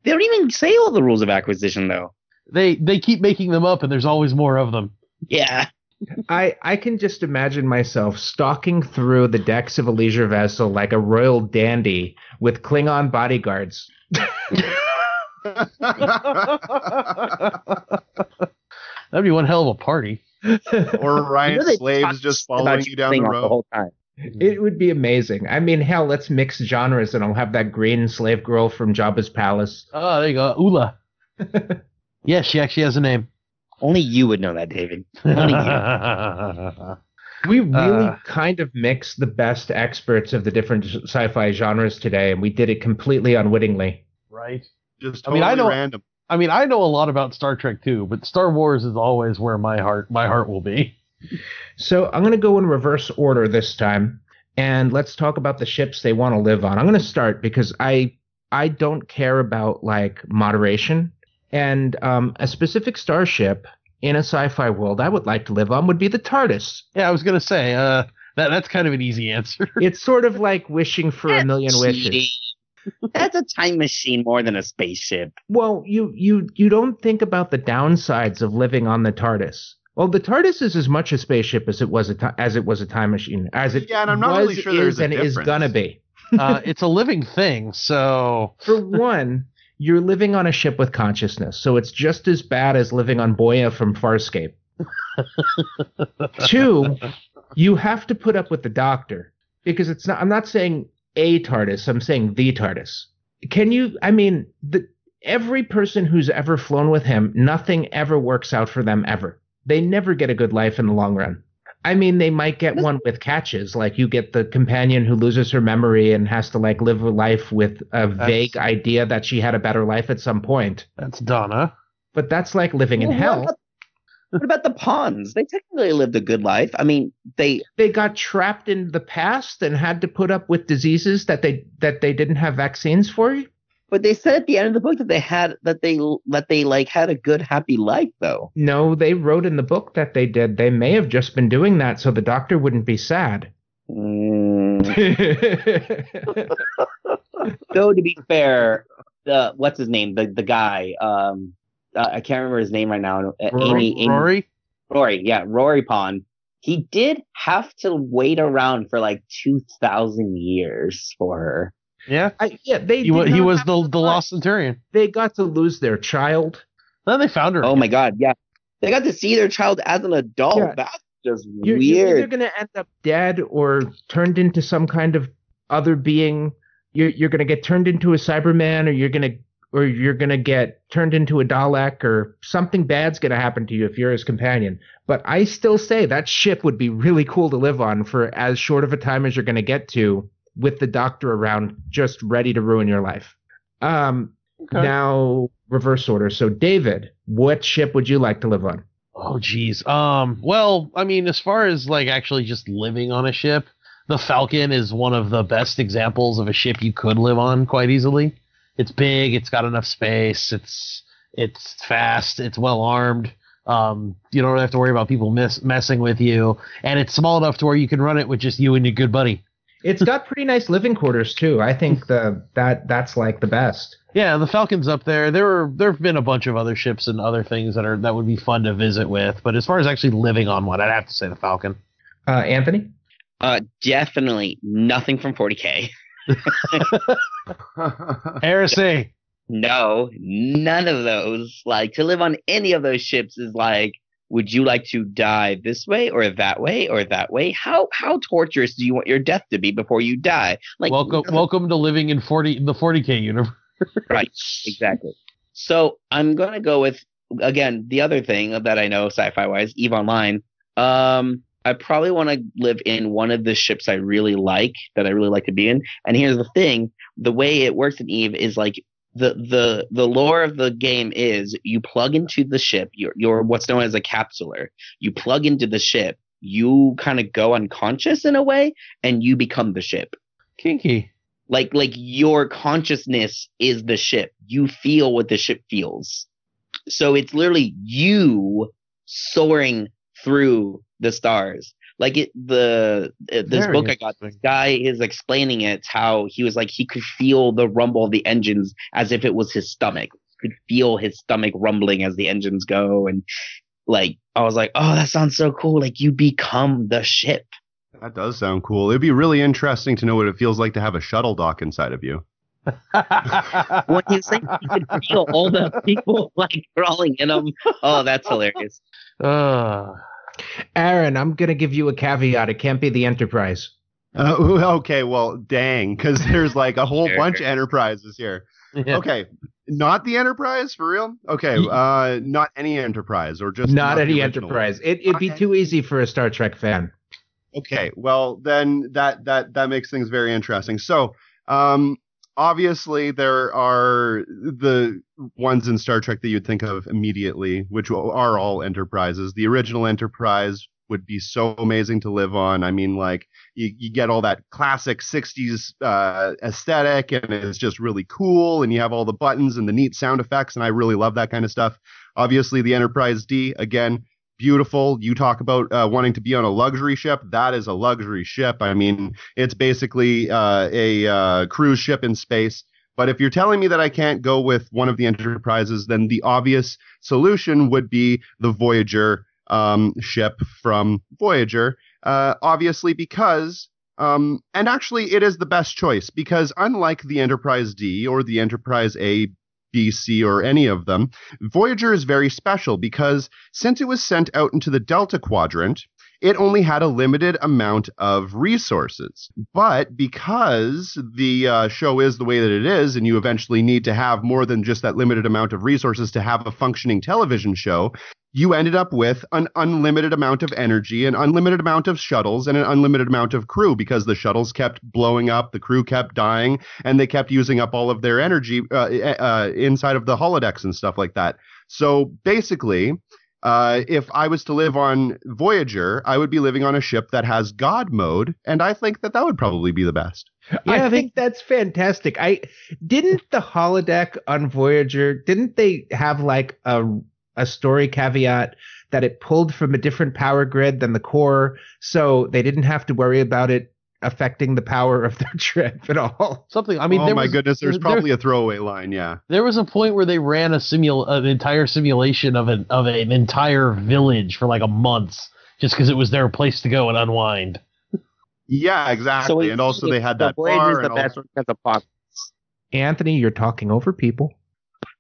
They don't even say all the rules of acquisition though. They they keep making them up, and there's always more of them. Yeah. I, I can just imagine myself stalking through the decks of a leisure vessel like a royal dandy with Klingon bodyguards. That'd be one hell of a party. or Ryan You know slaves just following you down the road the whole time. It would be amazing. I mean, hell, let's mix genres and I'll have that green slave girl from Jabba's palace. Oh, there you go, Oola. yeah, she actually has a name. Only you would know that, David. Only you. We really Uh. kind of mix the best experts of the different sci-fi genres today, and we did it completely unwittingly. right. Just I mean, totally I know- random. I mean, I know a lot about Star Trek too, but Star Wars is always where my heart my heart will be. So I'm going to go in reverse order this time, and let's talk about the ships they want to live on. I'm going to start because I I don't care about like moderation, and um, a specific starship in a sci-fi world I would like to live on would be the TARDIS. Yeah, I was gonna say uh, that that's kind of an easy answer. It's sort of like wishing for a million Cheating. wishes. That's a time machine more than a spaceship. Well, you you you don't think about the downsides of living on the TARDIS. Well, the TARDIS is as much a spaceship as it was a ti- as it was a time machine, as it Yeah, and I'm not was, really sure there's is, a and is gonna be. uh, it's a living thing, so For one, you're living on a ship with consciousness, so it's just as bad as living on Moya from Farscape. Two, you have to put up with the doctor. because it's not. I'm not saying a TARDIS. I'm saying the TARDIS. Can you? I mean, the every person who's ever flown with him, nothing ever works out for them ever. They never get a good life in the long run. I mean, they might get one with catches, like you get the companion who loses her memory and has to like live a life with a vague idea that she had a better life at some point. That's Donna. But that's like living in hell. What about, what about the Ponds? They technically lived a good life. I mean, they they got trapped in the past and had to put up with diseases that they that they didn't have vaccines for. But they said at the end of the book that they had that they that they like had a good happy life though. No, they wrote in the book that they did. They may have just been doing that so the doctor wouldn't be sad. Mm. Though to be fair, the what's his name? The the guy. Um, uh, I can't remember his name right now. Uh, Amy, Amy, Rory? Rory, yeah, Rory Pond. He did have to wait around for like two thousand years for her. Yeah. I, yeah, they He, he was the, to the lost centurion. They got to lose their child. Then they found her. Oh my god, yeah. They got to see their child as an adult. Yeah. That's just You're, you're either going to end up dead or turned into some kind of other being. You're you're going to get turned into a Cyberman, or you're going to or you're going to get turned into a Dalek, or something bad's going to happen to you if you're his companion. But I still say that ship would be really cool to live on for as short of a time as you're going to get to, with the Doctor around, just ready to ruin your life. Um, Okay. now reverse order. So David, what ship would you like to live on? Oh geez. Um. Well, I mean, as far as like actually just living on a ship, the Falcon is one of the best examples of a ship you could live on quite easily. It's big. It's got enough space. It's it's fast. It's well armed. Um, you don't have to worry about people mess, messing with you, and it's small enough to where you can run it with just you and your good buddy. It's got pretty nice living quarters too. I think the that that's like the best. Yeah, the Falcon's up there. There were there have been a bunch of other ships and other things that are that would be fun to visit with, but as far as actually living on one, I'd have to say the Falcon. Uh, Anthony, Uh, definitely nothing from 40k. Heresy. No, none of those. Like to live on any of those ships is like, would you like to die this way or that way or that way? How how torturous do you want your death to be before you die? Like welcome, welcome to living in forty the forty k universe. right, exactly. So I'm gonna go with again the other thing that I know sci-fi wise, Eve Online. Um, I probably want to live in one of the ships I really like that I really like to be in. And here's the thing: the way it works in Eve is like the the the lore of the game is you plug into the ship. You're you're what's known as a capsuleer. You plug into the ship. You kind of go unconscious in a way, and you become the ship Kinky. like like your consciousness is the ship you feel what the ship feels so it's literally you soaring through the stars like it the uh, this Very book i got this guy is explaining it how he was like he could feel the rumble of the engines as if it was his stomach could feel his stomach rumbling as the engines go and like i was like oh that sounds so cool like you become the ship That does sound cool. It'd be really interesting to know what it feels like to have a shuttle dock inside of you. when you like you could feel all the people like crawling in them, Oh, that's hilarious. uh, Aaron, I'm gonna give you a caveat. It can't be the Enterprise. Uh, okay, well, dang, because there's like a whole bunch of enterprises here. yeah. Okay, not the Enterprise for real. Okay, uh, not any Enterprise or just Not the any original. Enterprise. It, it'd be too easy for a Star Trek fan. Okay, well then that that that makes things very interesting. So, um, obviously there are the ones in Star Trek that you'd think of immediately, which are all Enterprises. The original Enterprise would be so amazing to live on. I mean, like you, you get all that classic '60s uh, aesthetic, and it's just really cool. And you have all the buttons and the neat sound effects, and I really love that kind of stuff. Obviously, the Enterprise D again beautiful. You talk about uh, wanting to be on a luxury ship. That is a luxury ship. I mean, it's basically uh, a uh, cruise ship in space. But if you're telling me that I can't go with one of the enterprises, then the obvious solution would be the Voyager um, ship from Voyager. Uh, obviously, because. Um, and actually, it is the best choice because unlike the Enterprise D or the Enterprise A, B, C, or any of them, Voyager is very special because since it was sent out into the Delta Quadrant, it only had a limited amount of resources. But because the uh, show is the way that it is, and you eventually need to have more than just that limited amount of resources to have a functioning television show, you ended up with an unlimited amount of energy, an unlimited amount of shuttles, and an unlimited amount of crew because the shuttles kept blowing up, the crew kept dying, and they kept using up all of their energy uh, uh, inside of the holodecks and stuff like that. So basically, uh, if I was to live on Voyager, I would be living on a ship that has God mode, and I think that that would probably be the best. Yeah, I think that's fantastic. I didn't the holodeck on Voyager. Didn't they have like a a story caveat that it pulled from a different power grid than the core, so they didn't have to worry about it affecting the power of their trip at all. Something. I mean, oh there my was, goodness, there's there- probably a throwaway line. Yeah. There was a point where they ran a simul an entire simulation of an of an entire village for like a month just because it was their place to go and unwind. Yeah, exactly. So and also they had the that Voyager's bar the and best also- because of Anthony, you're talking over people.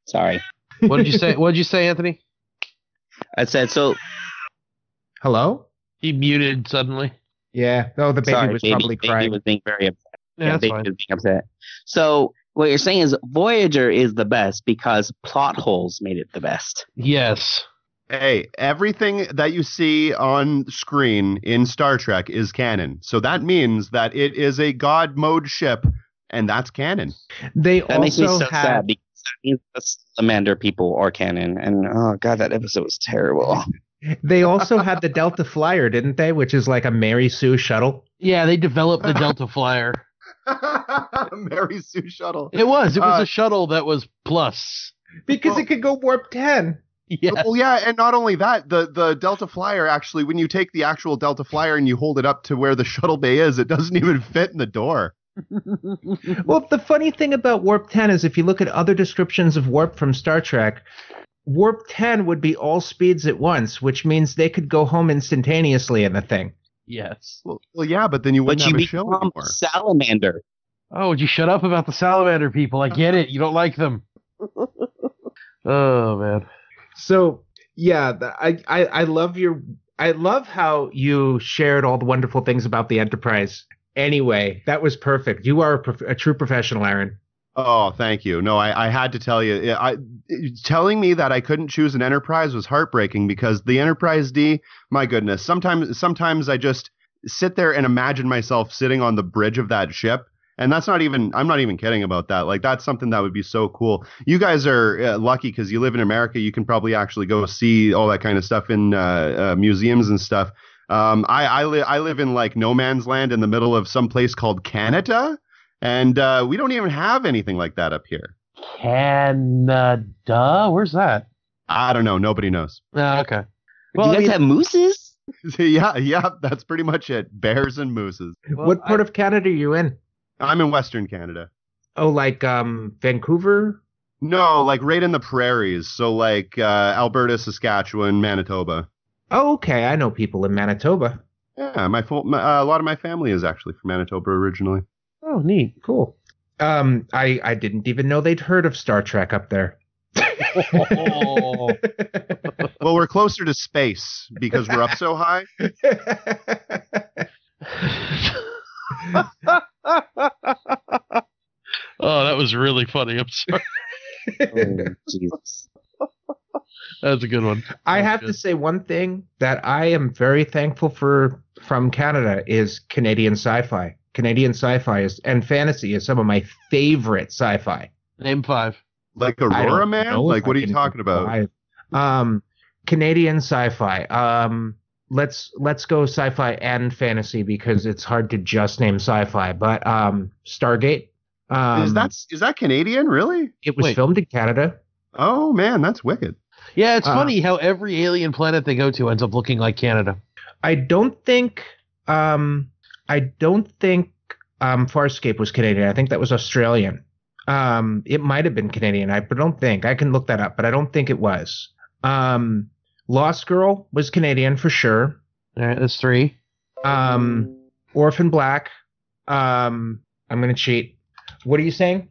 Sorry, What did you say? what did you say, Anthony? I said so. Hello? He muted suddenly. Yeah. Oh, the baby sorry, was baby, probably baby crying. was being very upset. Yeah, Yeah, baby fine. was being upset. So what you're saying is Voyager is the best because plot holes made it the best. Yes. Hey, everything that you see on screen in Star Trek is canon. So that means that it is a God mode ship, and that's canon. They That makes me also so had sad because that means the Salamander people are canon. And oh god, that episode was terrible. they also had the Delta Flyer, didn't they? Which is like a Mary Sue shuttle. Yeah, they developed the Delta Flyer. Mary Sue Shuttle. It was. It was Uh, a shuttle that was plus. Because Well- it could go warp ten. Yes. Well, yeah, and not only that, the the Delta Flyer actually, when you take the actual Delta Flyer and you hold it up to where the shuttle bay is, it doesn't even fit in the door. Well, the funny thing about Warp 10 is if you look at other descriptions of Warp from Star Trek, Warp 10 would be all speeds at once, which means they could go home instantaneously in the thing. yes. Well, well yeah, but then you wouldn't you have a show become anymore. Salamander. Oh, would you shut up about the salamander people? I get it. You don't like them. oh man. So, yeah, I, I, I love your. I love how you shared all the wonderful things about the Enterprise. Anyway, that was perfect. You are a, prof- a true professional, Aaron. Oh, thank you. No, I, I had to tell you. I telling me that I couldn't choose an Enterprise was heartbreaking because the Enterprise D, my goodness, sometimes sometimes I just sit there and imagine myself sitting on the bridge of that ship. And that's not even, I'm not even kidding about that. Like, that's something that would be so cool. You guys are uh, lucky because you live in America. You can probably actually go see all that kind of stuff in uh, uh, museums and stuff. Um, I, I, li- I live in like no man's land in the middle of some place called Canada. And uh, we don't even have anything like that up here. Canada. Where's that? I don't know. Nobody knows. Oh, okay. Do you guys have mooses? yeah, yeah, that's pretty much it. Bears and mooses. Well, what part I- of Canada are you in? I'm in Western Canada. Oh, like um, Vancouver? No, like right in the prairies. So like uh, Alberta, Saskatchewan, Manitoba. Oh, okay. I know people in Manitoba. Yeah, my, full, my uh, a lot of my family is actually from Manitoba originally. Oh, neat. Cool. Um, I I didn't even know they'd heard of Star Trek up there. Oh. Well, we're closer to space because we're up so high. oh, that was really funny. I'm sorry. Oh, Jesus. That's a good one. I have good. to say one thing that I am very thankful for from Canada is Canadian sci-fi. Canadian sci-fi is and fantasy is some of my favorite sci-fi. Name five. Like Aurora Man? Like what I are you talking about? survive. Um, Canadian sci-fi. Um, let's let's go sci-fi and fantasy because it's hard to just name sci-fi. But um, Stargate. Um, is that is that Canadian? Really? it was wait. filmed in Canada. Oh man, that's wicked. Yeah, it's Uh, funny how every alien planet they go to ends up looking like Canada. I don't think um I don't think um Farscape was Canadian. I think that was Australian. Um it might have been Canadian. I don't think. I can look that up, but I don't think it was. Um Lost Girl was Canadian for sure. All right, that's three. Um Orphan Black. Um I'm going to cheat. What are you saying?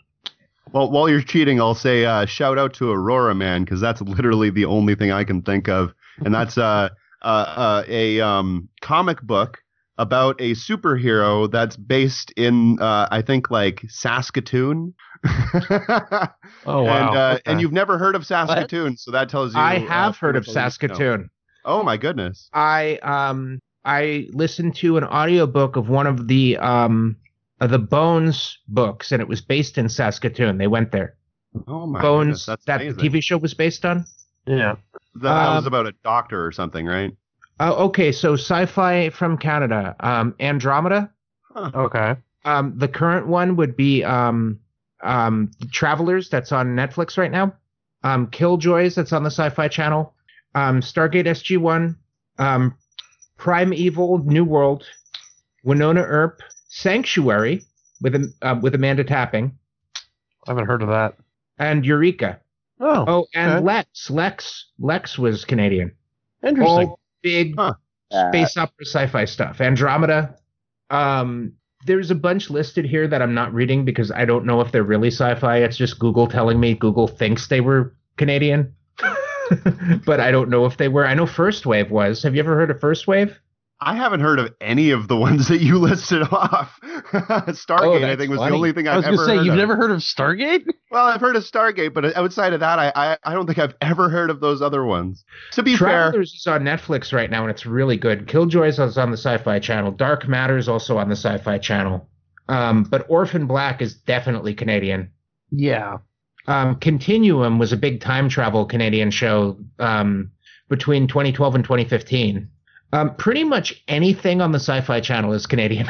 Well, while you're cheating, I'll say uh, shout out to Aurora Man because that's literally the only thing I can think of, and that's uh, uh, uh, a um, comic book about a superhero that's based in, uh, I think, like Saskatoon. Oh And uh, Okay. and you've never heard of Saskatoon, so that tells you. I have heard of pretty much all you need to know. Saskatoon. Oh my goodness! I um I listened to an audiobook of one of the um of the Bones books, and it was based in Saskatoon. They went there. Oh my Bones goodness, that's that amazing. the TV show was based on. yeah. That was Um, about a doctor or something, right? Oh, okay. So sci-fi from Canada. Um, Andromeda. Okay. Um, the current one would be um, um, Travelers. That's on Netflix right now. Um, Killjoys. That's on the Sci-Fi Channel. Um, Stargate SG One. Um, Primeval. New World. Wynonna Earp. Sanctuary with uh, with Amanda Tapping I haven't heard of that. and Eureka. Oh, Oh, and okay. Lexx. Lexx. Lexx was Canadian. interesting. All big Huh. Uh, space opera sci-fi stuff. Andromeda. Um, there's a bunch listed here that I'm not reading because I don't know if they're really sci-fi. It's just Google telling me Google thinks they were Canadian, but I don't know if they were. I know First Wave was. Have you ever heard of First Wave? I haven't heard of any of the ones that you listed off. Stargate, Oh, I think, was funny. the only thing I've I've was ever gonna say heard you've of. never heard of Stargate? Well, I've heard of Stargate, but outside of that, I, I I don't think I've ever heard of those other ones. To be fair, Travelers is on Netflix right now and it's really good. Killjoys is on the Sci-Fi Channel. Dark Matter is also on the Sci-Fi Channel. Um, but Orphan Black is definitely Canadian. Yeah. um, Continuum was a big time travel Canadian show um, between 2012 and 2015. Um, pretty much anything on the Sci-Fi Channel is Canadian,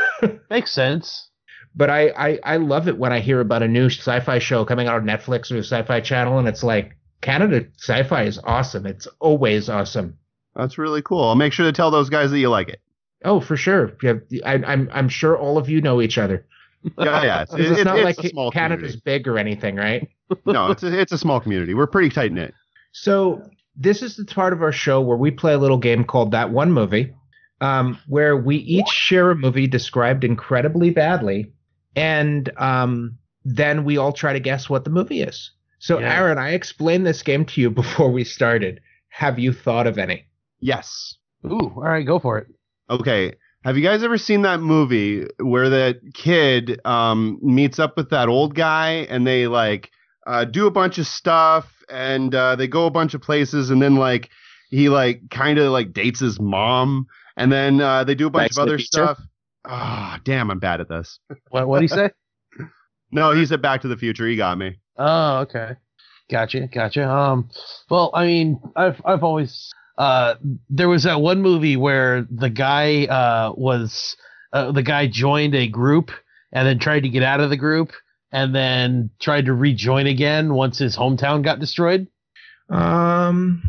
Makes sense. but I, I I love it when I hear about a new sci-fi show coming out on Netflix or the Sci-Fi Channel, and it's like Canada sci-fi is awesome. It's always awesome. that's really cool. I'll make sure to tell those guys that you like it. Oh, for sure. Yeah, I, I'm I'm sure all of you know each other. Yeah, yeah. It's, it's, it's not it's like Canada's community. big or anything, right? No, it's a, it's a small community. We're pretty tight knit. So this is the part of our show where we play a little game called That One Movie, um, where we each share a movie described incredibly badly, and um, then we all try to guess what the movie is. So, Yeah. Aaron, I explained this game to you before we started. Have you thought of any? Yes. Ooh, all right, go for it. Okay. Have you guys ever seen that movie where that kid um, meets up with that old guy and they like uh, do a bunch of stuff and uh, they go a bunch of places and then like he like kind of like dates his mom and then uh, they do a bunch Back of other stuff. Ah, damn, I'm bad at this. What what do you say? No, he said Back to the Future. He got me. Oh, okay. Gotcha, gotcha. Um, well, I mean, I've I've always uh, there was that one movie where the guy uh was uh, the guy joined a group and then tried to get out of the group and then tried to rejoin again once his hometown got destroyed. Um,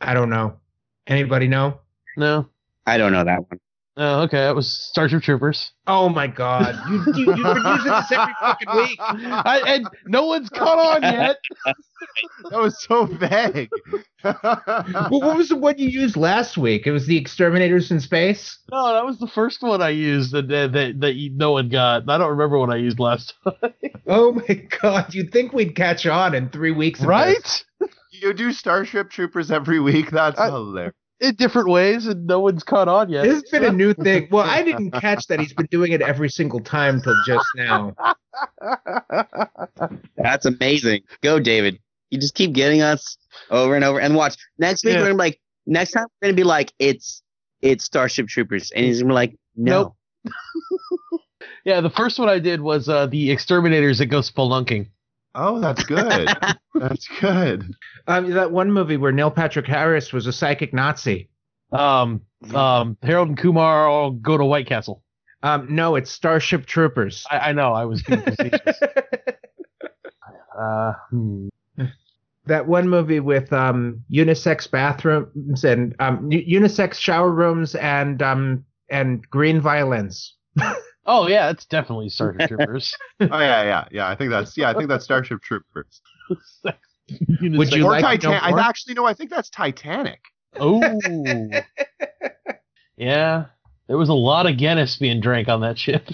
I don't know. Anybody know? No. I don't know that one. Oh, okay. That was Starship Troopers. Oh my God! You, you you've been using this every fucking week. I, and no one's caught on yet. That was so vague. Well, what was the one you used last week? It was the exterminators in space. No, that was the first one I used that that that, that you- no one got. I don't remember what I used last time. Oh my god, you'd think we'd catch on in three weeks. of this. right? you do Starship Troopers every week. That's I- hilarious. In different ways, and no one's caught on yet. This has been a new thing. Well, I didn't catch that he's been doing it every single time till just now. That's amazing. Go, David. You just keep getting us over and over. And watch next week. Yeah. We're gonna be like next time. We're gonna be like it's it's Starship Troopers, and he's gonna be like no. Nope. yeah, the first one I did was uh, the exterminators that go spelunking. Oh, that's good. that's good. Um, that one movie where Neil Patrick Harris was a psychic Nazi. Um, um, Harold and Kumar all go to White Castle. Um, no, it's Starship Troopers. I, I know. I was being facetious. uh, hmm. that one movie with um, unisex bathrooms and um, unisex shower rooms and um, and green violins. Oh yeah, it's definitely Starship Troopers. Oh yeah, yeah, yeah. I think that's yeah. I think that's Starship Troopers. Would you or like to Titan- more? I actually no. I think that's Titanic. Oh, yeah. There was a lot of Guinness being drank on that ship.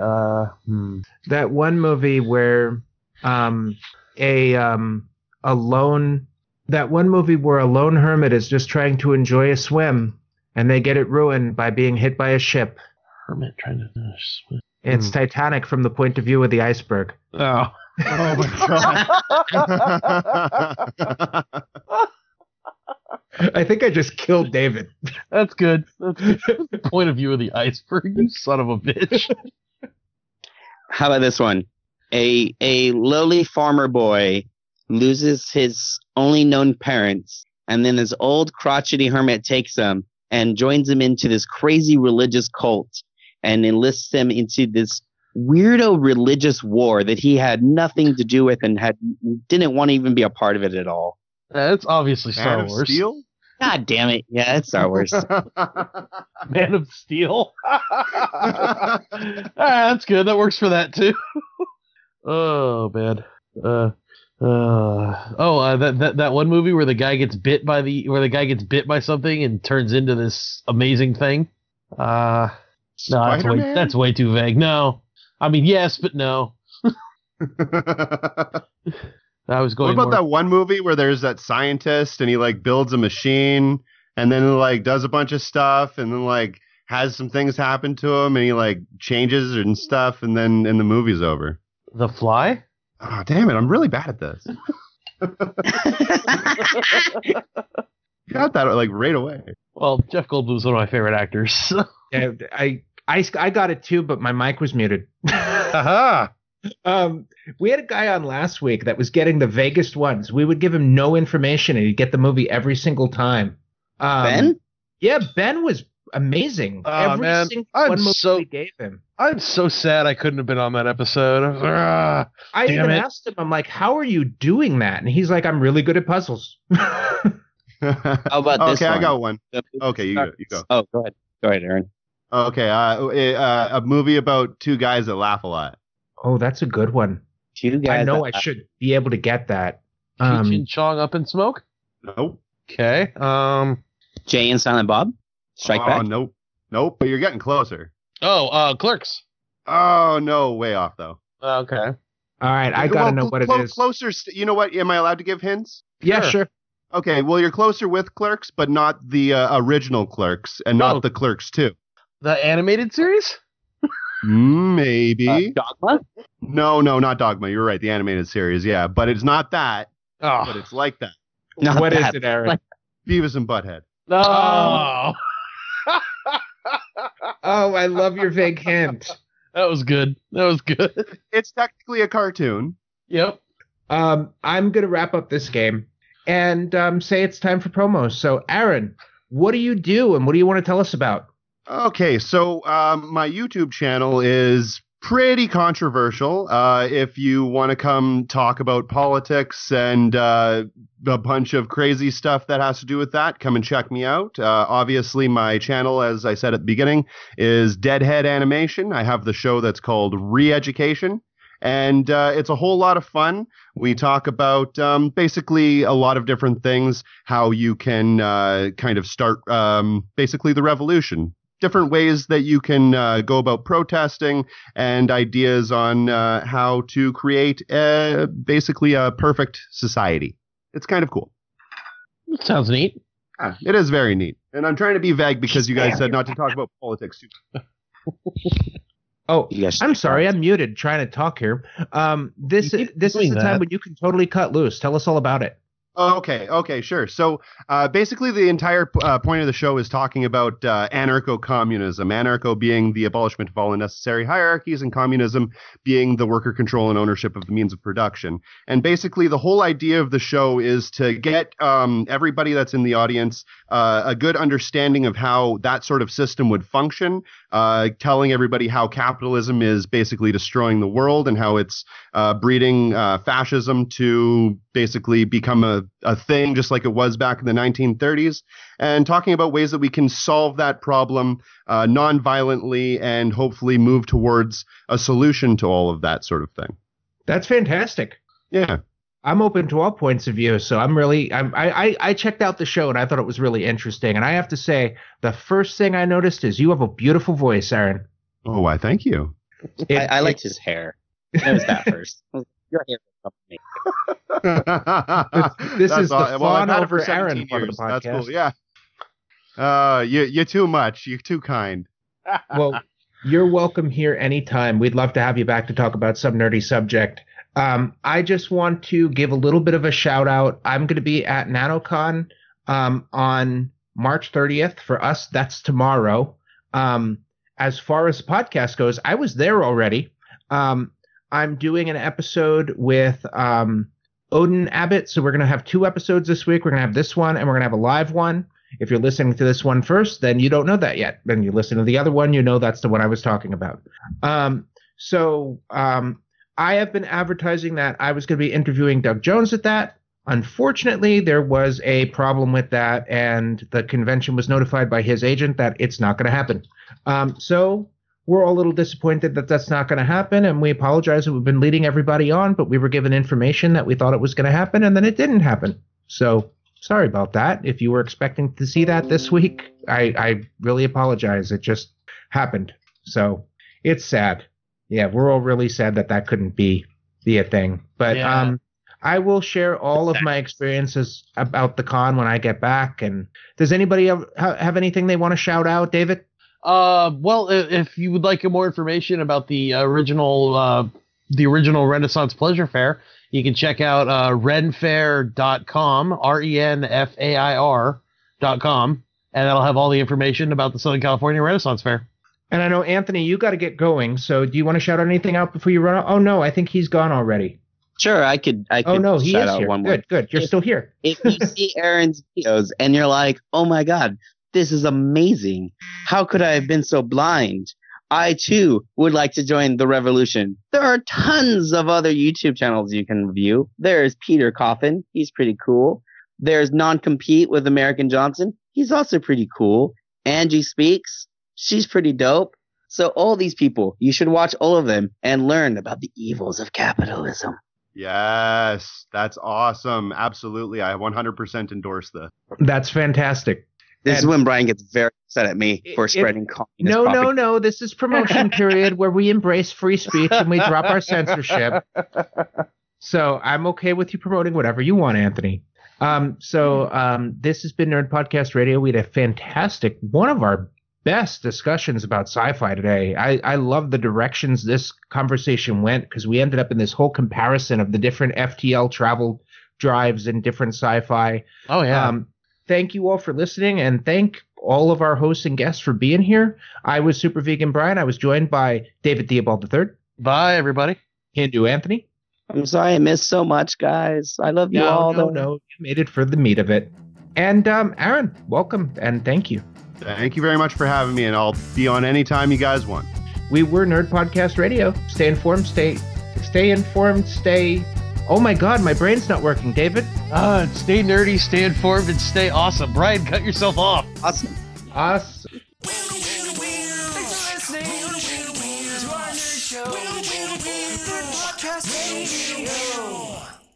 Uh, hmm. that one movie where um, a um, a lone that one movie where a lone hermit is just trying to enjoy a swim and they get it ruined by being hit by a ship. Hermit trying to finish. It's hmm. Titanic from the point of view of the iceberg. Oh. Oh my god. I think I just killed David. That's good. That's good. Point of view of the iceberg, you son of a bitch. How about this one? A a lowly farmer boy loses his only known parents, and then his old crotchety hermit takes him and joins him into this crazy religious cult and enlists him into this weirdo religious war that he had nothing to do with and had didn't want to even be a part of it at all. That's obviously Star Man of Wars. Steel? God damn it. Yeah, it's Star Wars. Man of Steel. ah, that's good. That works for that too. oh man. Uh, uh, oh, uh, that, that that one movie where the guy gets bit by the where the guy gets bit by something and turns into this amazing thing. Uh, no, that's way, that's way too vague. No, I mean yes, but no. I was what going. about more- that one movie where there's that scientist and he like builds a machine and then like does a bunch of stuff and then like has some things happen to him and he like changes and stuff and then and the movie's over. The Fly? Oh damn it! I'm really bad at this. Got that like right away. Well, Jeff Goldblum's one of my favorite actors. Yeah, I, I, I got it too, but my mic was muted. Haha. um, we had a guy on last week that was getting the vaguest ones. We would give him no information and he'd get the movie every single time. Um, ben? Yeah, Ben was amazing. Oh, every man. single I'm one movie so- we gave him. I'm so sad I couldn't have been on that episode. Ah. I even it. asked him, I'm like, how are you doing that? And he's like, I'm really good at puzzles. How about this? okay, this I got one. Okay, you go. You go. Oh, go ahead. Go ahead, Aaron. Okay, uh, uh, a movie about two guys that laugh a lot. oh, that's a good one. Two guys. I know that- I should be able to get that. Cheech Um, and Chong up in smoke. Nope. Okay. Um. Jay and Silent Bob. Strike oh, back. Nope. Nope. But you're getting closer. Oh, uh, Clerks. Oh no, way off though. Okay. all right, I gotta Well, know what it clo- is. Closer. St- you know what? Am I allowed to give hints? yeah, Sure. sure. Okay. Well, you're closer with Clerks, but not the uh, original Clerks, and not Oh. the Clerks too. The animated series. Maybe. Uh, Dogma. no, no, not Dogma. You're right. The animated series, yeah, but it's not that. Oh. But it's like that. Not What is that. it, Aaron? Like- Beavis and Butthead. No. Oh, I love your vague hint. that was good. That was good. It's technically a cartoon. Yep. Um, I'm gonna wrap up this game and um, say it's time for promos. So, Aaron, what do you do, and what do you want to tell us about? Okay, so um, my YouTube channel is pretty controversial. Uh, if you want to come talk about politics and uh, a bunch of crazy stuff that has to do with that, come and check me out. Uh, obviously, my channel, as I said at the beginning, is Deadhead Animation. I have the show that's called Re-Education. And uh, it's a whole lot of fun. We talk about um, basically a lot of different things, how you can uh, kind of start um, basically the revolution different ways that you can uh, go about protesting and ideas on uh, how to create uh basically a perfect society. It's kind of cool. Sounds neat. It is very neat. And I'm trying to be vague because you guys said not to talk about politics. too. Oh, yes. I'm sorry, I'm muted trying to talk here. Um, this this is doing the time when you can totally cut loose. Tell us all about it. Oh, okay, okay, sure. So uh, basically, the entire uh, point of the show is talking about uh, anarcho communism. Anarcho being the abolishment of all unnecessary hierarchies, and communism being the worker control and ownership of the means of production. And basically, the whole idea of the show is to get um, everybody that's in the audience uh, a good understanding of how that sort of system would function, uh, telling everybody how capitalism is basically destroying the world and how it's uh, breeding fascism to basically become a, a thing just like it was back in the 1930s, and talking about ways that we can solve that problem uh, non-violently and hopefully move towards a solution to all of that sort of thing. That's fantastic. Yeah. I'm open to all points of view, so I'm really I'm, I, I I checked out the show and I thought it was really interesting. And I have to say, the first thing I noticed is you have a beautiful voice, Aaron. Oh, why? Thank you. It- I, I liked it- his hair. That was that first. Your hair company. this That's is the aw- well, I've fawn had it for over Aaron 17 part of the years. That's cool. Yeah. Uh, you you're too much. You're too kind. well, you're welcome here anytime. We'd love to have you back to talk about some nerdy subject. Um, I just want to give a little bit of a shout out. I'm going to be at NanoCon um, on March 30th. For us, that's tomorrow. Um, as far as podcast goes, I was there already. Um, I'm doing an episode with um, Odin Abbott. So we're going to have two episodes this week. We're going to have this one and we're going to have a live one. If you're listening to this one first, then you don't know that yet. Then you listen to the other one, you know that's the one I was talking about. Um, so um, I have been advertising that I was going to be interviewing Doug Jones at that. Unfortunately, there was a problem with that, and the convention was notified by his agent that it's not going to happen. Um, so we're all a little disappointed that that's not going to happen, and we apologize that we've been leading everybody on, but we were given information that we thought it was going to happen, and then it didn't happen. So sorry about that. If you were expecting to see that this week, I, I really apologize. It just happened. So it's sad. Yeah, we're all really sad that that couldn't be be a thing. But Yeah. um, I will share all of my experiences about the con when I get back. And does anybody have, have anything they want to shout out, David? Uh, well, if you would like more information about the original, uh, the original Renaissance Pleasure Fair, you can check out uh, renfair.com, R E N F A I R dot com, and that'll have all the information about the Southern California Renaissance Fair. And I know Anthony, you got to get going. So do you want to shout out anything out before you run out? Oh no, I think he's gone already. Sure, I could. I could Oh no, he shout is out here. one more. Good, good. You're If- still here. if you see Aaron's videos and you're like, oh my God, this is amazing. How could I have been so blind? I too would like to join the revolution. There are tons of other YouTube channels you can view. There's Peter Coffin. He's pretty cool. There's Non Compete with American Johnson. He's also pretty cool. Angie Speaks. She's pretty dope. So all these people, you should watch all of them and learn about the evils of capitalism. Yes, that's awesome. Absolutely, I 100% endorse this. That's fantastic. This is when Brian gets very upset at me for spreading communist No, no, no. This is promotion period where we embrace free speech and we drop our censorship. So I'm okay with you promoting whatever you want, Anthony. Um, so um, this has been Nerd Podcast Radio. We had a fantastic, one of our best discussions about sci-fi today. I, I love the directions this conversation went because we ended up in this whole comparison of the different FTL travel drives and different sci-fi. Oh yeah. Um, thank you all for listening, and thank all of our hosts and guests for being here. I was Super Vegan Brian. I was joined by David Theobald III, Bye, everybody. Hindu Anthony. I'm sorry I missed so much, guys. I love you No, all. no, though. no. You made it for the meat of it. And um, Aaron, welcome and thank you. Thank you very much for having me, and I'll be on anytime you guys want. We were Nerd Podcast Radio. Stay informed. Stay, stay informed. Stay. Oh my God, my brain's not working, David. Uh, stay nerdy, stay informed, and stay awesome. Brian, cut yourself off. Awesome. Us.